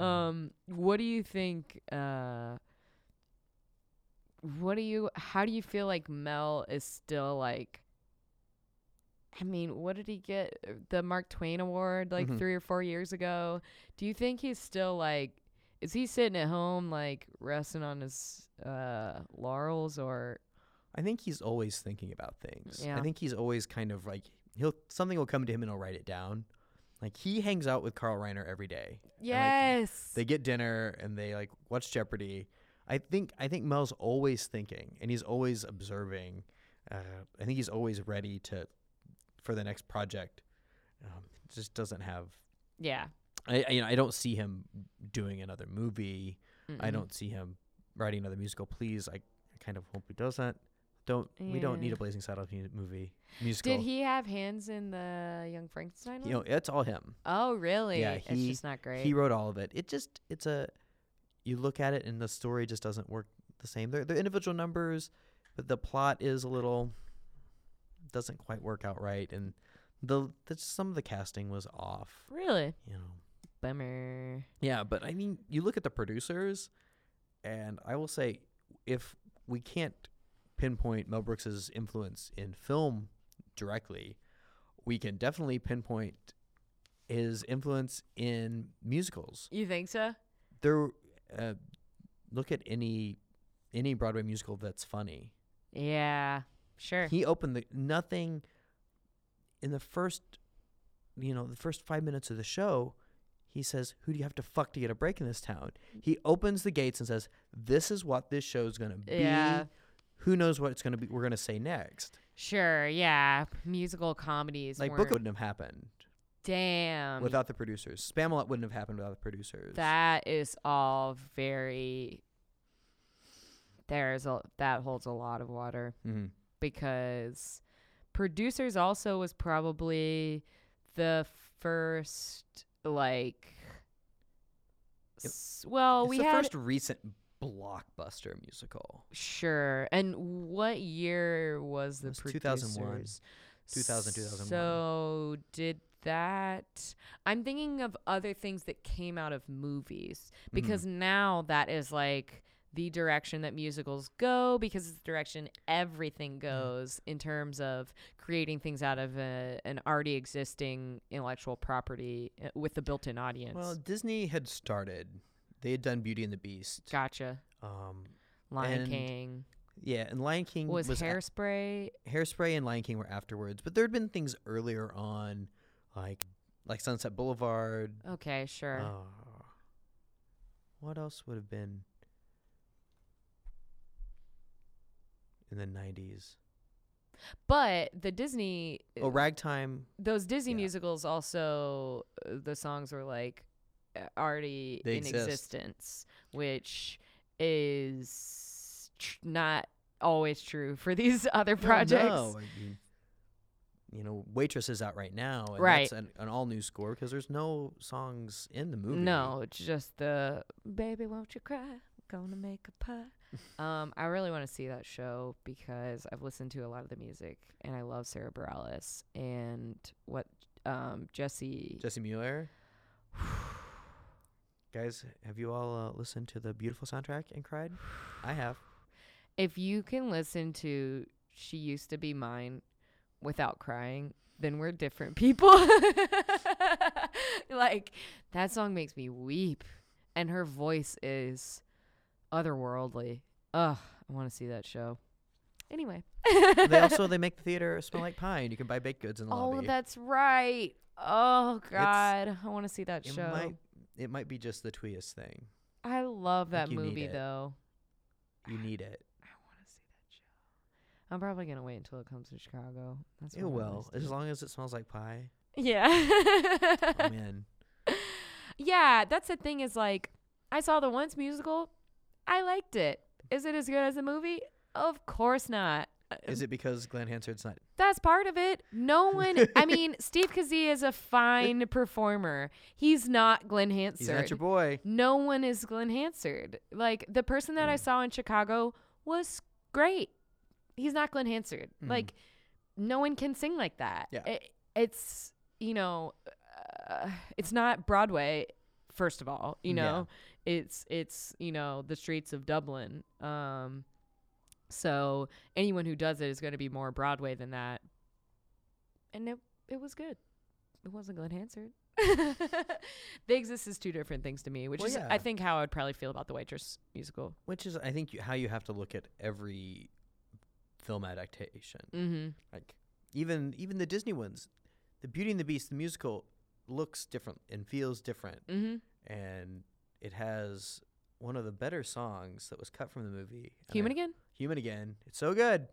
Um, what do you think? Uh, what do you? How do you feel like Mel is still like? I mean, what did he get? The Mark Twain Award like Mhm. three or four years ago. Do you think he's still like? Is he sitting at home like resting on his uh laurels or? I think he's always thinking about things. Yeah. I think he's always kind of like he'll something will come to him and he'll write it down. Like he hangs out with Carl Reiner every day. Yes. They get dinner and they like watch Jeopardy. I think I think Mel's always thinking and he's always observing. Uh, I think he's always ready to for the next project. Um, just doesn't have. yeah. I, I you know I don't see him doing another movie. I Mm-mm. don't see him writing another musical. Please, I, I kind of hope he doesn't. Don't we don't need a Blazing Saddles mu- movie musical. Did he have hands in the Young Frankenstein? You know, it's all him. Oh, really? Yeah, it's just not great. He wrote all of it. It just it's a you look at it and the story just doesn't work the same. They're, they're individual numbers, but the plot is a little doesn't quite work out right, and the, the some of the casting was off. really? You know. Bummer. Yeah, but I mean, you look at the producers, and I will say, if we can't pinpoint Mel Brooks's influence in film directly, we can definitely pinpoint his influence in musicals. You think so? There, uh, look at any any Broadway musical that's funny. Yeah. Sure. He opened the nothing in the first, you know, the first five minutes of the show. He says, "Who do you have to fuck to get a break in this town?" He opens the gates and says, "This is what this show's gonna be. Yeah. Who knows what it's gonna be? We're gonna say next." sure. Yeah. Musical comedies. Like Book wouldn't have happened Damn. without the producers. Spamalot wouldn't have happened without the producers. that is all very. There's a that holds a lot of water hmm because producers also was probably the first like. Yep. s- Well, it's we the had first recent blockbuster musical. Sure. And what year was the was 2001. producers? 2000, 2001. So did that? I'm thinking of other things that came out of movies Mm-hmm. because now that is like the direction that musicals go because it's the direction everything goes in terms of creating things out of a, an already existing intellectual property uh, with a built-in audience. Well, Disney had started. They had done Beauty and the Beast. gotcha. Um, Lion And King yeah, and Lion King was, was, a- Hairspray. Hairspray and Lion King were afterwards, but there had been things earlier on, like like Sunset Boulevard. Okay, sure. Uh, what else would have been in the nineties? But the Disney, Oh, Ragtime. those Disney yeah. musicals also, uh, the songs were like already They in exist. existence, which is tr- not always true for these other projects. no, I mean, you know, Waitress is out right now, and Right. that's an, an all new score because there's no songs in the movie. No, it's just the baby, won't you cry? Gonna make a pie. um, I really want to see that show because I've listened to a lot of the music and I love Sarah Bareilles and what um Jessie Jessie Mueller. Guys, have you all uh, listened to the beautiful soundtrack and cried? I have. if you can listen to She Used to Be Mine without crying, then we're different people. like, that song makes me weep. And her voice is otherworldly. Ugh, I want to see that show. Anyway. they also they make the theater smell like pine. You can buy baked goods in the Oh, lobby. that's right. Oh, God. I want to see that show. might it might be just the tweest thing. I love that need movie, though. You need it. I want to see that show. I'm probably gonna wait until it comes to Chicago. That's It will, as long as it smells like pie. Yeah. Oh man, yeah, that's the thing is like I saw the once musical. I liked it. Is it as good as the movie? Of course not. Is it because Glen Hansard's not? That's part of it. No one I mean, Steve Kazee is a fine performer. He's not Glen Hansard. He's not your boy. no one is Glen Hansard. Like the person that I Mm. saw in Chicago was great. He's not Glen Hansard. Mhm. Like no one can sing like that. Yeah. It, it's you know, uh, it's not Broadway. First of all, you Yeah. know, it's it's you know the streets of Dublin. Um, so anyone who does it is going to be more Broadway than that. And it it was good. It wasn't Glen Hansard. they exist as two different things to me, which Well, is yeah. I think how I'd probably feel about the Waitress musical. Which is, I think, you, how you have to look at every film adaptation. Mm-hmm. Like even even the Disney ones, the Beauty and the Beast, the musical, looks different and feels different, Mm-hmm. and it has one of the better songs that was cut from the movie. Human I- again? Human again. It's so good.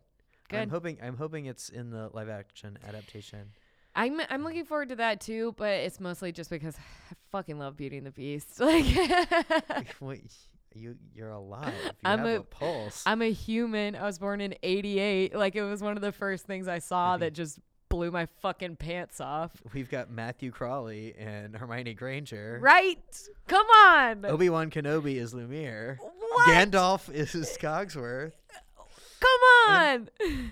Good. I'm hoping I'm hoping it's in the live action adaptation. I'm I'm looking forward to that too, but it's mostly just because I fucking love Beauty and the Beast. Like Wait, you you're alive. You I'm have a, a- pulse. I'm a human. I was born in 88. Like it was one of the first things I saw Mhm. that just blew my fucking pants off. We've got Matthew Crawley and Hermione Granger. Right? Come on. Obi Wan Kenobi is Lumiere. What? Gandalf is Cogsworth. Come on.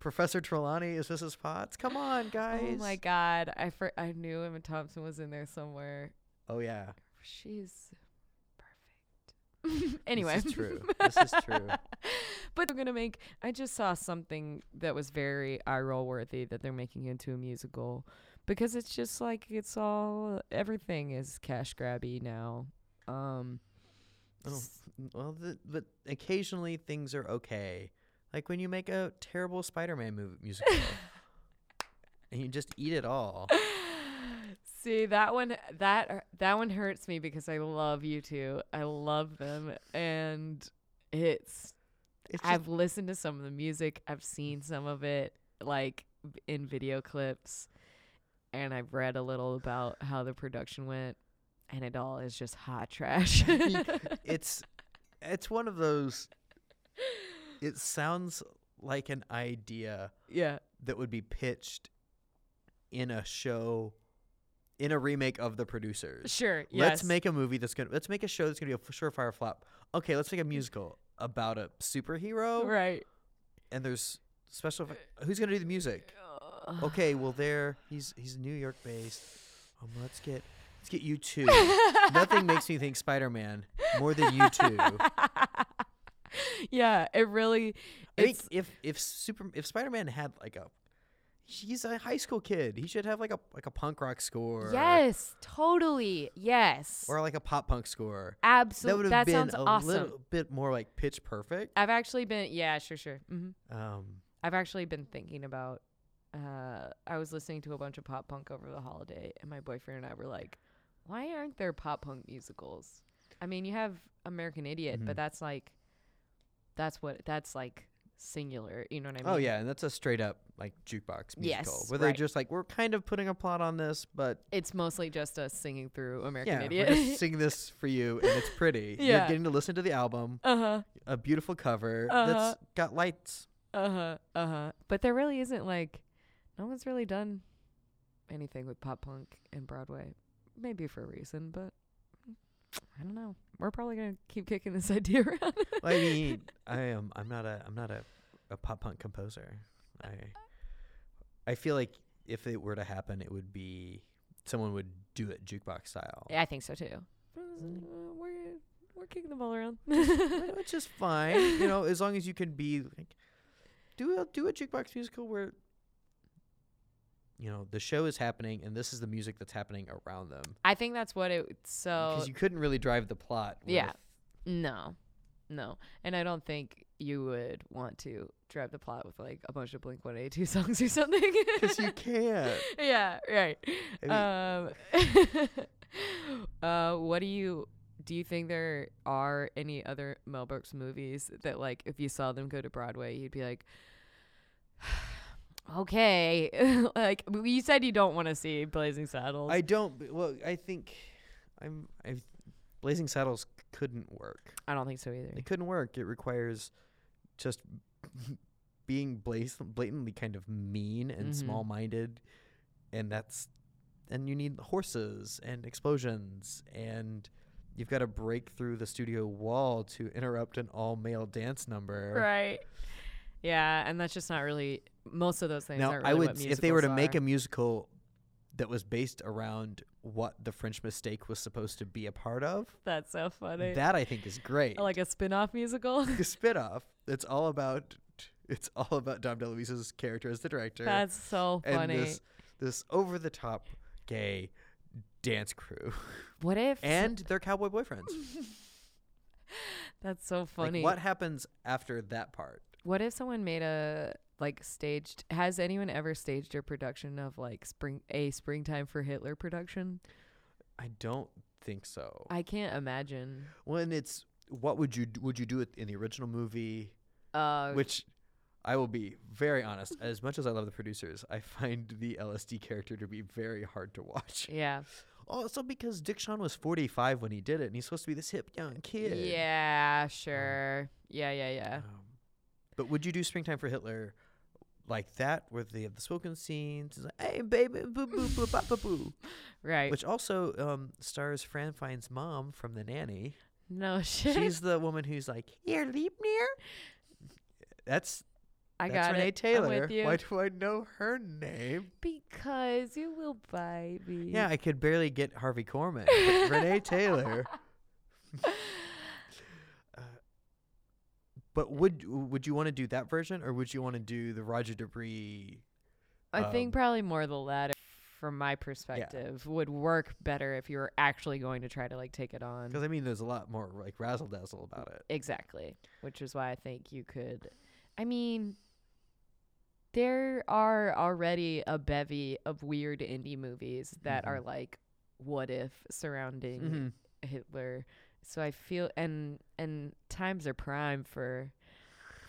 Professor Trelawney is Mrs. Potts. Come on, guys. Oh my god. I for, I knew Emma Thompson was in there somewhere. Oh yeah. She's perfect. anyway. This is true. This is true. but they're gonna make I just saw something that was very eye roll worthy that they're making into a musical. Because it's just like it's all everything is cash grabby now. Um Oh, well, the, but occasionally things are okay. Like when you make a terrible Spider-Man movie musical, and you just eat it all. See that one that that one hurts me because I love U2. I love them and it's It's I've listened to some of the music. I've seen some of it like in video clips and I've read a little about how the production went and it all is just hot trash. it's it's one of those. It sounds like an idea yeah. that would be pitched in a show, in a remake of the producers. Sure. Let's yes. make a movie that's gonna. Let's make a show that's gonna be a f- surefire flop. Okay, let's make a musical about a superhero, right. and there's special. Who's gonna do the music? Okay, well there he's he's New York based. Um, let's get let's get U2. Nothing makes me think Spider Man more than U2. yeah, it really I think it's if if super if Spider Man had like a he's a high school kid, he should have like a like a punk rock score. Yes, totally. Yes. Or like a pop punk score. Absolutely. That would That, have been sounds a awesome. little bit more like pitch perfect. I've actually been yeah, sure, sure. hmm Um, I've actually been thinking about. Uh, I was listening to a bunch of pop punk over the holiday, and my boyfriend and I were like, "Why aren't there pop punk musicals?" I mean, you have American Idiot, Mhm. but that's like, that's what that's like singular. You know what I mean? oh yeah, and that's a straight up like jukebox musical Yes, where they're just like we're kind of putting a plot on this, but It's mostly just us singing through American yeah, Idiot. we're sing this for you, and it's pretty. You're Yeah. getting to listen to the album, uh huh. a beautiful cover Uh-huh. that's got lights. Uh huh. Uh huh. But there really isn't like, no one's really done anything with pop punk in Broadway. Maybe for a reason, but I don't know. We're probably gonna keep kicking this idea around. Well, I mean, I am. I'm not a. I'm not a, a pop punk composer. I. I feel like if it were to happen, it would be someone would do it jukebox style. yeah, I think so too. Uh, We're we're kicking the ball around. which is fine. You know, as long as you can be like, do a do a jukebox musical where. You know the show is happening, and this is the music that's happening around them. I think that's what it. So Because you couldn't really drive the plot. Yeah. no, no, and I don't think you would want to drive the plot with like a bunch of Blink One Eighty Two songs or something. Because you can't. yeah, right. I um, uh, what do you do? You think there are any other Mel Brooks movies that, like, if you saw them go to Broadway, you'd be like, okay, like you said, you don't want to see Blazing Saddles. I don't. b- Well, I think I'm. I Blazing Saddles couldn't work. I don't think so either. It couldn't work. It requires just being blaz- blatantly kind of mean and Mhm. small-minded, and that's and you need horses and explosions and you've got to break through the studio wall to interrupt an all-male dance number. Right. Yeah, and that's just not really. Most of those things Now, aren't I would if they were to musicals make a musical that was based around what the French Mistake was supposed to be a part of, That's so funny. that I think is great. like a spin-off musical. a spin-off that's all about it's all about Dom DeLuise's character as the director That's so and funny. this this over-the-top gay dance crew what if? and their cowboy boyfriends. that's so Like, funny. what happens after that part? What if someone made a like staged? Has anyone ever staged a production of like spring a springtime for Hitler production? I don't think so. I can't imagine. when it's what would you would you do it in the original movie? Uh, Which I will be very honest. As much as I love the producers, I find the LSD character to be very hard to watch. yeah, Also because Dick Shawn was 45 when he did it, and he's supposed to be this hip young kid. yeah, sure, yeah, yeah, yeah. Um, but would you do Springtime for Hitler like that, where they have the spoken scenes? It's like, hey, baby, boo, boo, boo, ba, ba, boo. Right. Which also um, stars Fran Fine's mom from The Nanny. no shit. She's the woman who's like, here, leap near. That's I that's got Renee it. Taylor. I'm with you. Why do I know her name? because you will buy me. Yeah, I could barely get Harvey Korman. Renee Taylor. But would would you want to do that version, or would you want to do the Roger De Bris? I think um, probably more the latter, from my perspective, would work better if you were actually going to try to like take it on. Because I mean, there's a lot more like razzle dazzle about it. Exactly. Which is why I think you could. I mean, there are already a bevy of weird indie movies that are Mhm. like what if surrounding Mhm. Hitler. So I feel and and times are prime for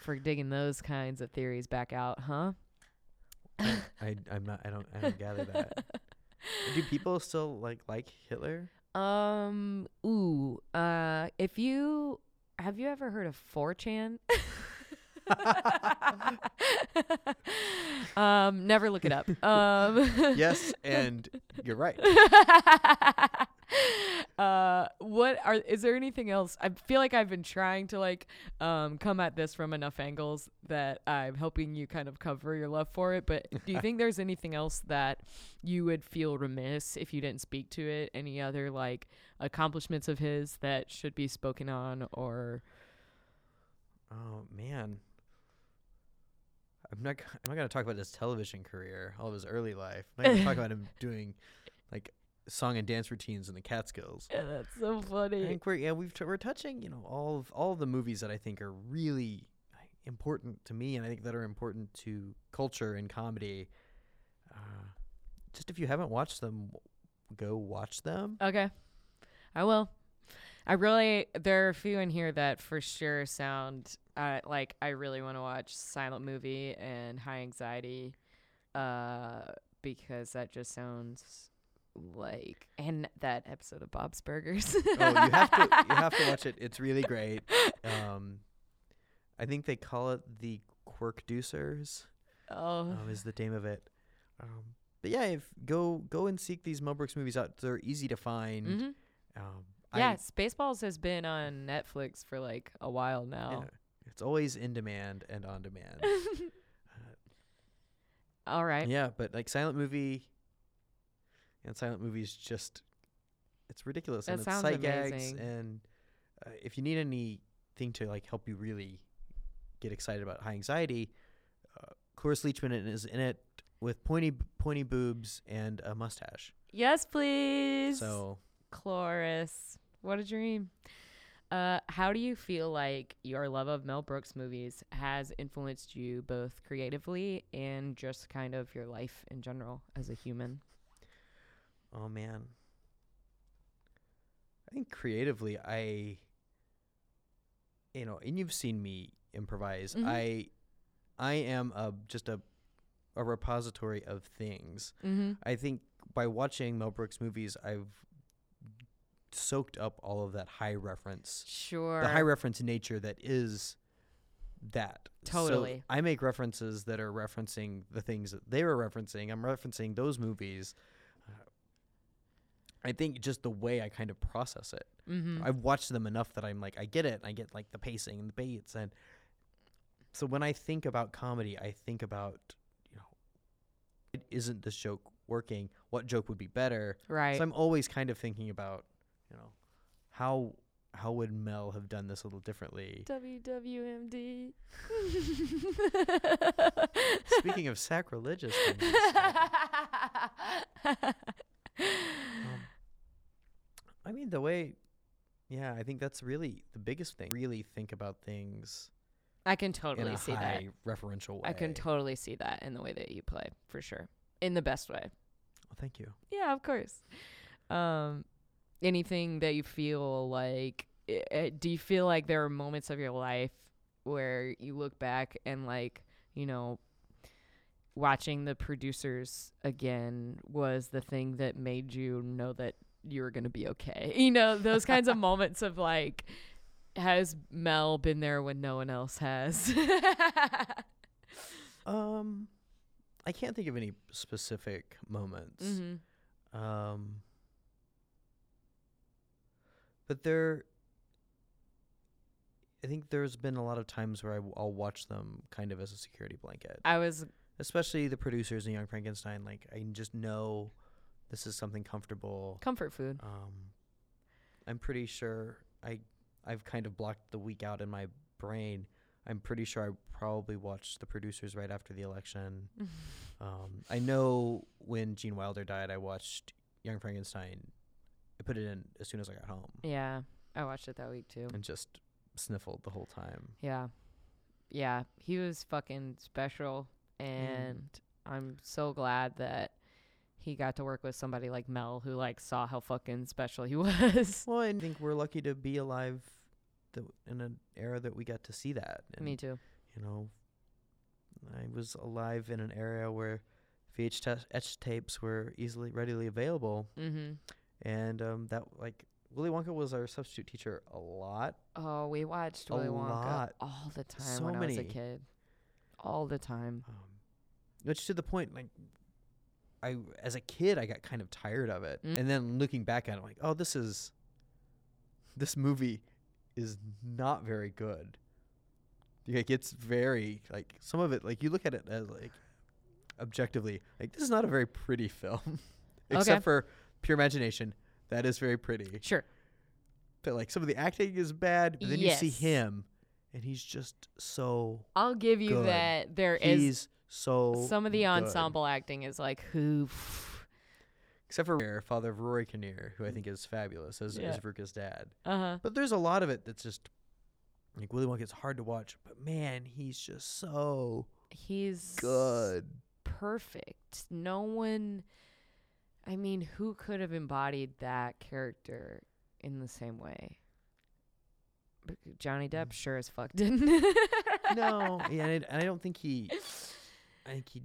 for digging those kinds of theories back out, huh? I I'm not I don't I don't gather that. Do people still like like Hitler? Um. Ooh. Uh. If you have you ever heard of 4chan? um. Never look it up. Um. yes, and you're right. uh. What are? Is there anything else? I feel like I've been trying to like um come at this from enough angles that I'm helping you kind of cover your love for it. But do you think there's anything else that you would feel remiss if you didn't speak to it? Any other like accomplishments of his that should be spoken on or Oh man. I'm not. I'm not gonna talk about his television career, all of his early life. I'm not gonna talk about him doing like song and dance routines in the Catskills. yeah, that's so funny. I think we're yeah we've t- we're touching you know all of all of the movies that I think are really important to me and I think that are important to culture and comedy. Uh, just if you haven't watched them, go watch them. Okay. I will. I really there are a few in here that for sure sound uh, like I really want to watch Silent Movie and High Anxiety uh because that just sounds like and that episode of Bob's Burgers. oh, you have to you have to watch it. It's really great. Um, I think they call it the Quirkducers. Oh. um, is the name of it. Um, but yeah, if go go and seek these Mel Brooks movies out. They're easy to find. hmm Um, Yeah, Spaceballs has been on Netflix for like a while now. yeah, it's always in demand and on demand. All right. yeah, but like silent movie and silent movies just it's ridiculous That and it's sight gags amazing. and uh, if you need anything to like help you really get excited about high anxiety, uh, Cloris Leachman is in it with pointy pointy boobs and a mustache. Yes, please. So Cloris, what a dream. Uh, how do you feel like your love of Mel Brooks movies has influenced you both creatively and just kind of your life in general as a human? Oh man. I think creatively I you know, and you've seen me improvise. Mhm. I I am a just a a repository of things. Mm-hmm. I think by watching Mel Brooks movies, I've soaked up all of that high reference, Sure. the high reference nature that is that. So Totally. I make references that are referencing the things that they were referencing. I'm referencing those movies. Uh, I think just the way I kind of process it. mm-hmm. I've watched them enough that I'm like, I get it. I get like the pacing and the beats, and so when I think about comedy, I think about you know, it isn't this joke working? What joke would be better? right. So I'm always kind of thinking about, you know, how how would Mel have done this a little differently? WWMD. Speaking of sacrilegious things, um, I mean the way, yeah, I think that's really the biggest thing. Really think about things I can in totally a see that. referential way. I can totally see that in the way that you play, for sure. In the best way. Oh, thank you. Yeah, of course. Um, anything that you feel like, i- i- do you feel like there are moments of your life where you look back and like, you know, watching the producers again was the thing that made you know that you were going to be okay. You know, those kinds of moments of like, has Mel been there when no one else has? Um, I can't think of any specific moments. mm-hmm. Um, but there, I think there's been a lot of times where I, will watch them kind of as a security blanket, I was especially the producers in Young Frankenstein. Like I just know this is something comfortable. comfort food. Um, I'm pretty sure I I've kind of blocked the week out in my brain. I'm pretty sure I probably watched the producers right after the election. Um, I know when Gene Wilder died, I watched Young Frankenstein. I put it in as soon as I got home Yeah, I watched it that week too. and just sniffled the whole time. Yeah. Yeah, he was fucking special and I'm so glad that he got to work with somebody like Mel who like saw how fucking special he was. Well, I think we're lucky to be alive th- in an era that we got to see that. And, Me too. You know, I was alive in an era where VHS tapes were easily, readily available, Mhm. And um, that like Willy Wonka was our substitute teacher a lot. Oh, we watched A Willy Wonka lot. all the time So when I was a kid. All the time. Um, which to the point, like, I as a kid, I got kind of tired of it, Mm. and then looking back at it, like, oh, this is, this movie is not very good. Like, it's very like some of it, like you look at it as like objectively, like this is not a very pretty film, except Okay. for Pure Imagination. That is very pretty, Sure. but like some of the acting is bad. But then you see him, and he's just so I'll give you Good. that there is he's so some of the good. ensemble acting is like who except for Roy, father of Rory Kinnear, who I think is fabulous as, Yeah. as Veruca's dad. Uh-huh. But there's a lot of it that's just like Willy Wonka. It's hard to watch, but man, he's just so He's good. perfect. No one I mean, who could have embodied that character in the same way? B- Johnny Depp sure as fuck didn't. no, yeah, and I, I don't think he. I think he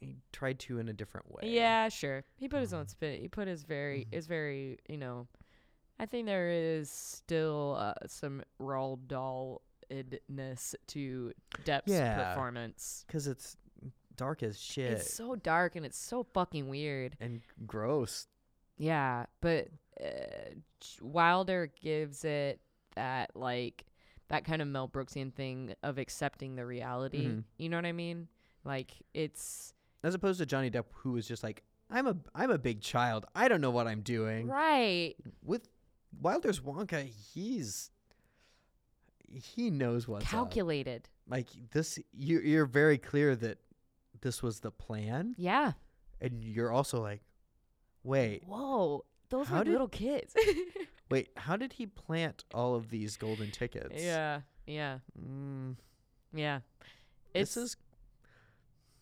he tried to in a different way. Yeah, sure. He put his own Um, spin. He put his very mhm. is very, you know, I think there is still uh, some Roald Dahl-edness to Depp's Yeah. performance. because it's dark as shit It's so dark and it's so fucking weird. and gross. Yeah, but uh, Wilder gives it that like that kind of Mel Brooksian thing of accepting the reality. Mhm. You know what I mean? Like it's As opposed to Johnny Depp, who was just like, "I'm a I'm a big child. I don't know what I'm doing." right. With Wilder's Wonka, he's he knows what's up. Calculated. like this you you're very clear that this was the plan Yeah. and you're also like wait Whoa. Those How were did- little kids. wait how did he plant all of these golden tickets yeah. Yeah. mm, Yeah. this is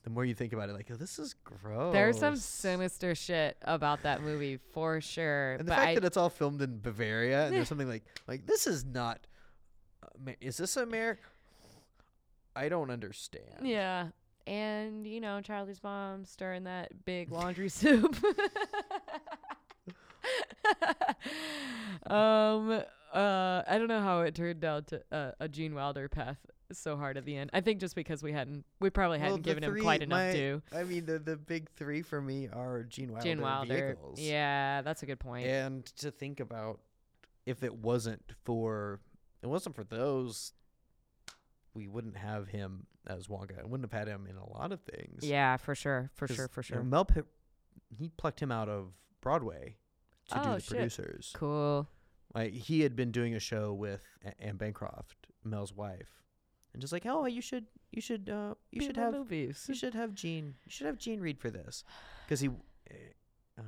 the more you think about it like oh, this is gross there's some sinister shit about that movie for sure. and the fact I, that it's all filmed in bavaria and there's something like like this is not is this america I don't understand. Yeah. And, you know, Charlie's mom stirring that big laundry soup. um uh I don't know how it turned out to uh, a Gene Wilder path so hard at the end. I think just because we hadn't we probably hadn't the given him quite enough my- due. I mean, the the big three for me are Gene Wilder, Gene Wilder. vehicles. Yeah, that's a good point. And to think about if it wasn't for it wasn't for those, we wouldn't have him as Wonka. I wouldn't have had him in a lot of things. Yeah, for sure. for sure, for you know, sure. Mel Pi- he plucked him out of Broadway to do Oh, the shit. producers. Cool. Like he had been doing a show with A- Anne Bancroft, Mel's wife, and just like, oh, you should, you should, uh, you Be should have, movies. you should have Gene, you should have Gene read for this, because he, uh, um,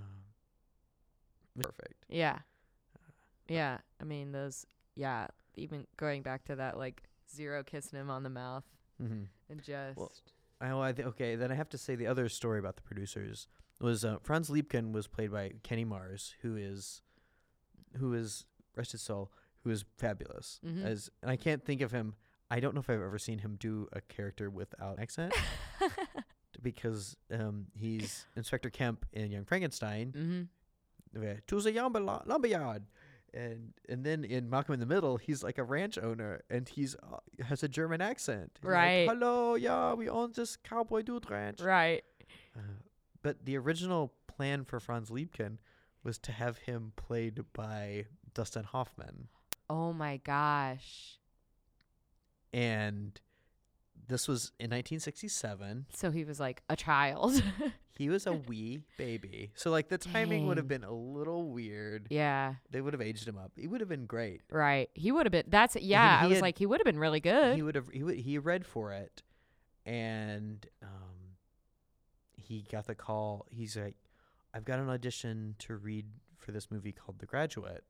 perfect. Yeah. Yeah. I mean those yeah, even going back to that like zero kissing him on the mouth Mm-hmm. and just I, well, I th- okay, then I have to say the other story about the producers was uh, Franz Liebkind was played by Kenny Mars, who is, who is rest his soul, who is fabulous. Mhm. As and I can't think of him. I don't know if I've ever seen him do a character without accent because um, he's Inspector Kemp in Young Frankenstein. mm-hmm. To the lumber- lumberyard. And and then in Malcolm in the Middle, he's like a ranch owner, and he's uh, has a German accent. He's like, Right. Hello, yeah, we own this cowboy dude ranch. Right. Uh, but the original plan for Franz Liebkind was to have him played by Dustin Hoffman, Oh my gosh. and this was in 1967. So he was like a child. He was a wee baby, so like the timing would have been a little weird. yeah. They would have aged him up. He would have been great. Right. He would have been that's yeah, he I was had- like he would have been really good. He would have. He would, he read for it, and um, he got the call. He's like, "I've got an audition to read for this movie called The Graduate,"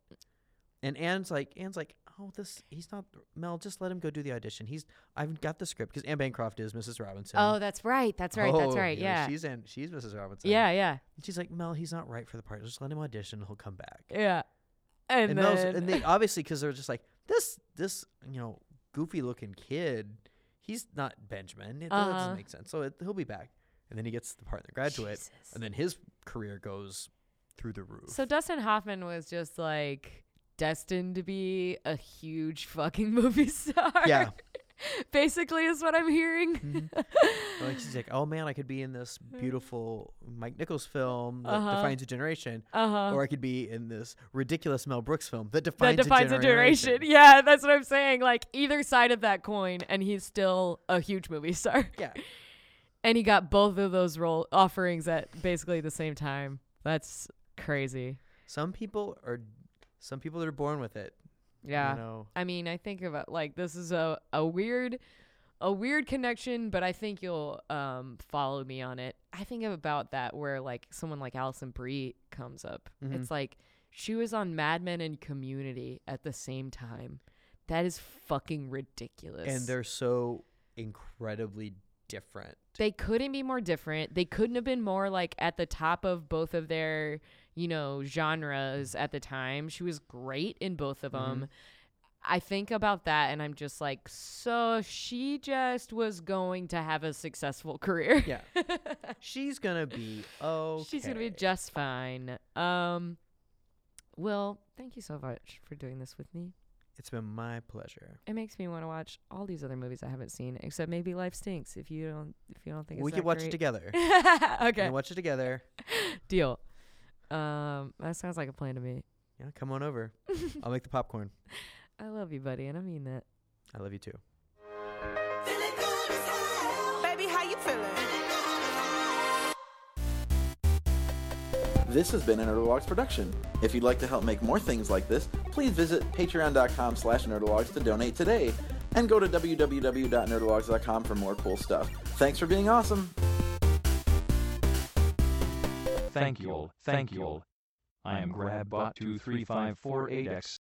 and Anne's like, "Anne's like, oh, this he's not Mel. Just let him go do the audition. He's I've got the script because Anne Bancroft is Mrs. Robinson. oh, that's right. That's right. that's Oh, right. Yeah. she's Anne, she's Mrs. Robinson. Yeah, yeah. and she's like, Mel, he's not right for the part. Just let him audition. He'll come back. Yeah. And, and then Mel's, and they obviously because they're just like this this you know goofy looking kid he's not benjamin it Uh-huh. doesn't make sense so it, he'll be back and then he gets the part in the graduate Jesus. and then his career goes through the roof So Dustin Hoffman was just like destined to be a huge fucking movie star. yeah Basically is what I'm hearing. Mhm. like she's like oh man i could be in this beautiful mike nichols film that Uh-huh. defines a generation Uh-huh. or i could be in this ridiculous mel brooks film that that defines, defines a a generation, generation. Yeah, that's what I'm saying. Like either side of that coin, and he's still a huge movie star. yeah And he got both of those role offerings at basically the same time. That's crazy. some people are some people are born with it Yeah. you know I mean, I think about like this is a, a weird a weird connection, but I think you'll um follow me on it. I think of about that where like someone like Alison Brie comes up. Mhm. It's like she was on Mad Men and Community at the same time. That is fucking ridiculous. and they're so incredibly different. they couldn't be more different. They couldn't have been more like at the top of both of their, you know, genres at the time. She was great in both of them. I think about that and I'm just like, so she just was going to have a successful career. Yeah. She's gonna be okay. She's going to be just fine. Um Will, thank you so much for doing this with me. It's been my pleasure. It makes me want to watch all these other movies I haven't seen, except maybe Life Stinks. If you don't, if you don't think we could that watch great. it together. okay, We watch it together. deal. Um, that sounds like a plan to me. Yeah, come on over. I'll make the popcorn. I love you, buddy, and I mean that. I love you too. Feeling good as hell. Baby, how you feeling? This has been a Nerdologues production. If you'd like to help make more things like this, please visit patreon.com slash nerdologues to donate today. And go to www.nerdologues.com for more cool stuff. Thanks for being awesome. Thank you all. Thank you all. I am GrabBot23548X.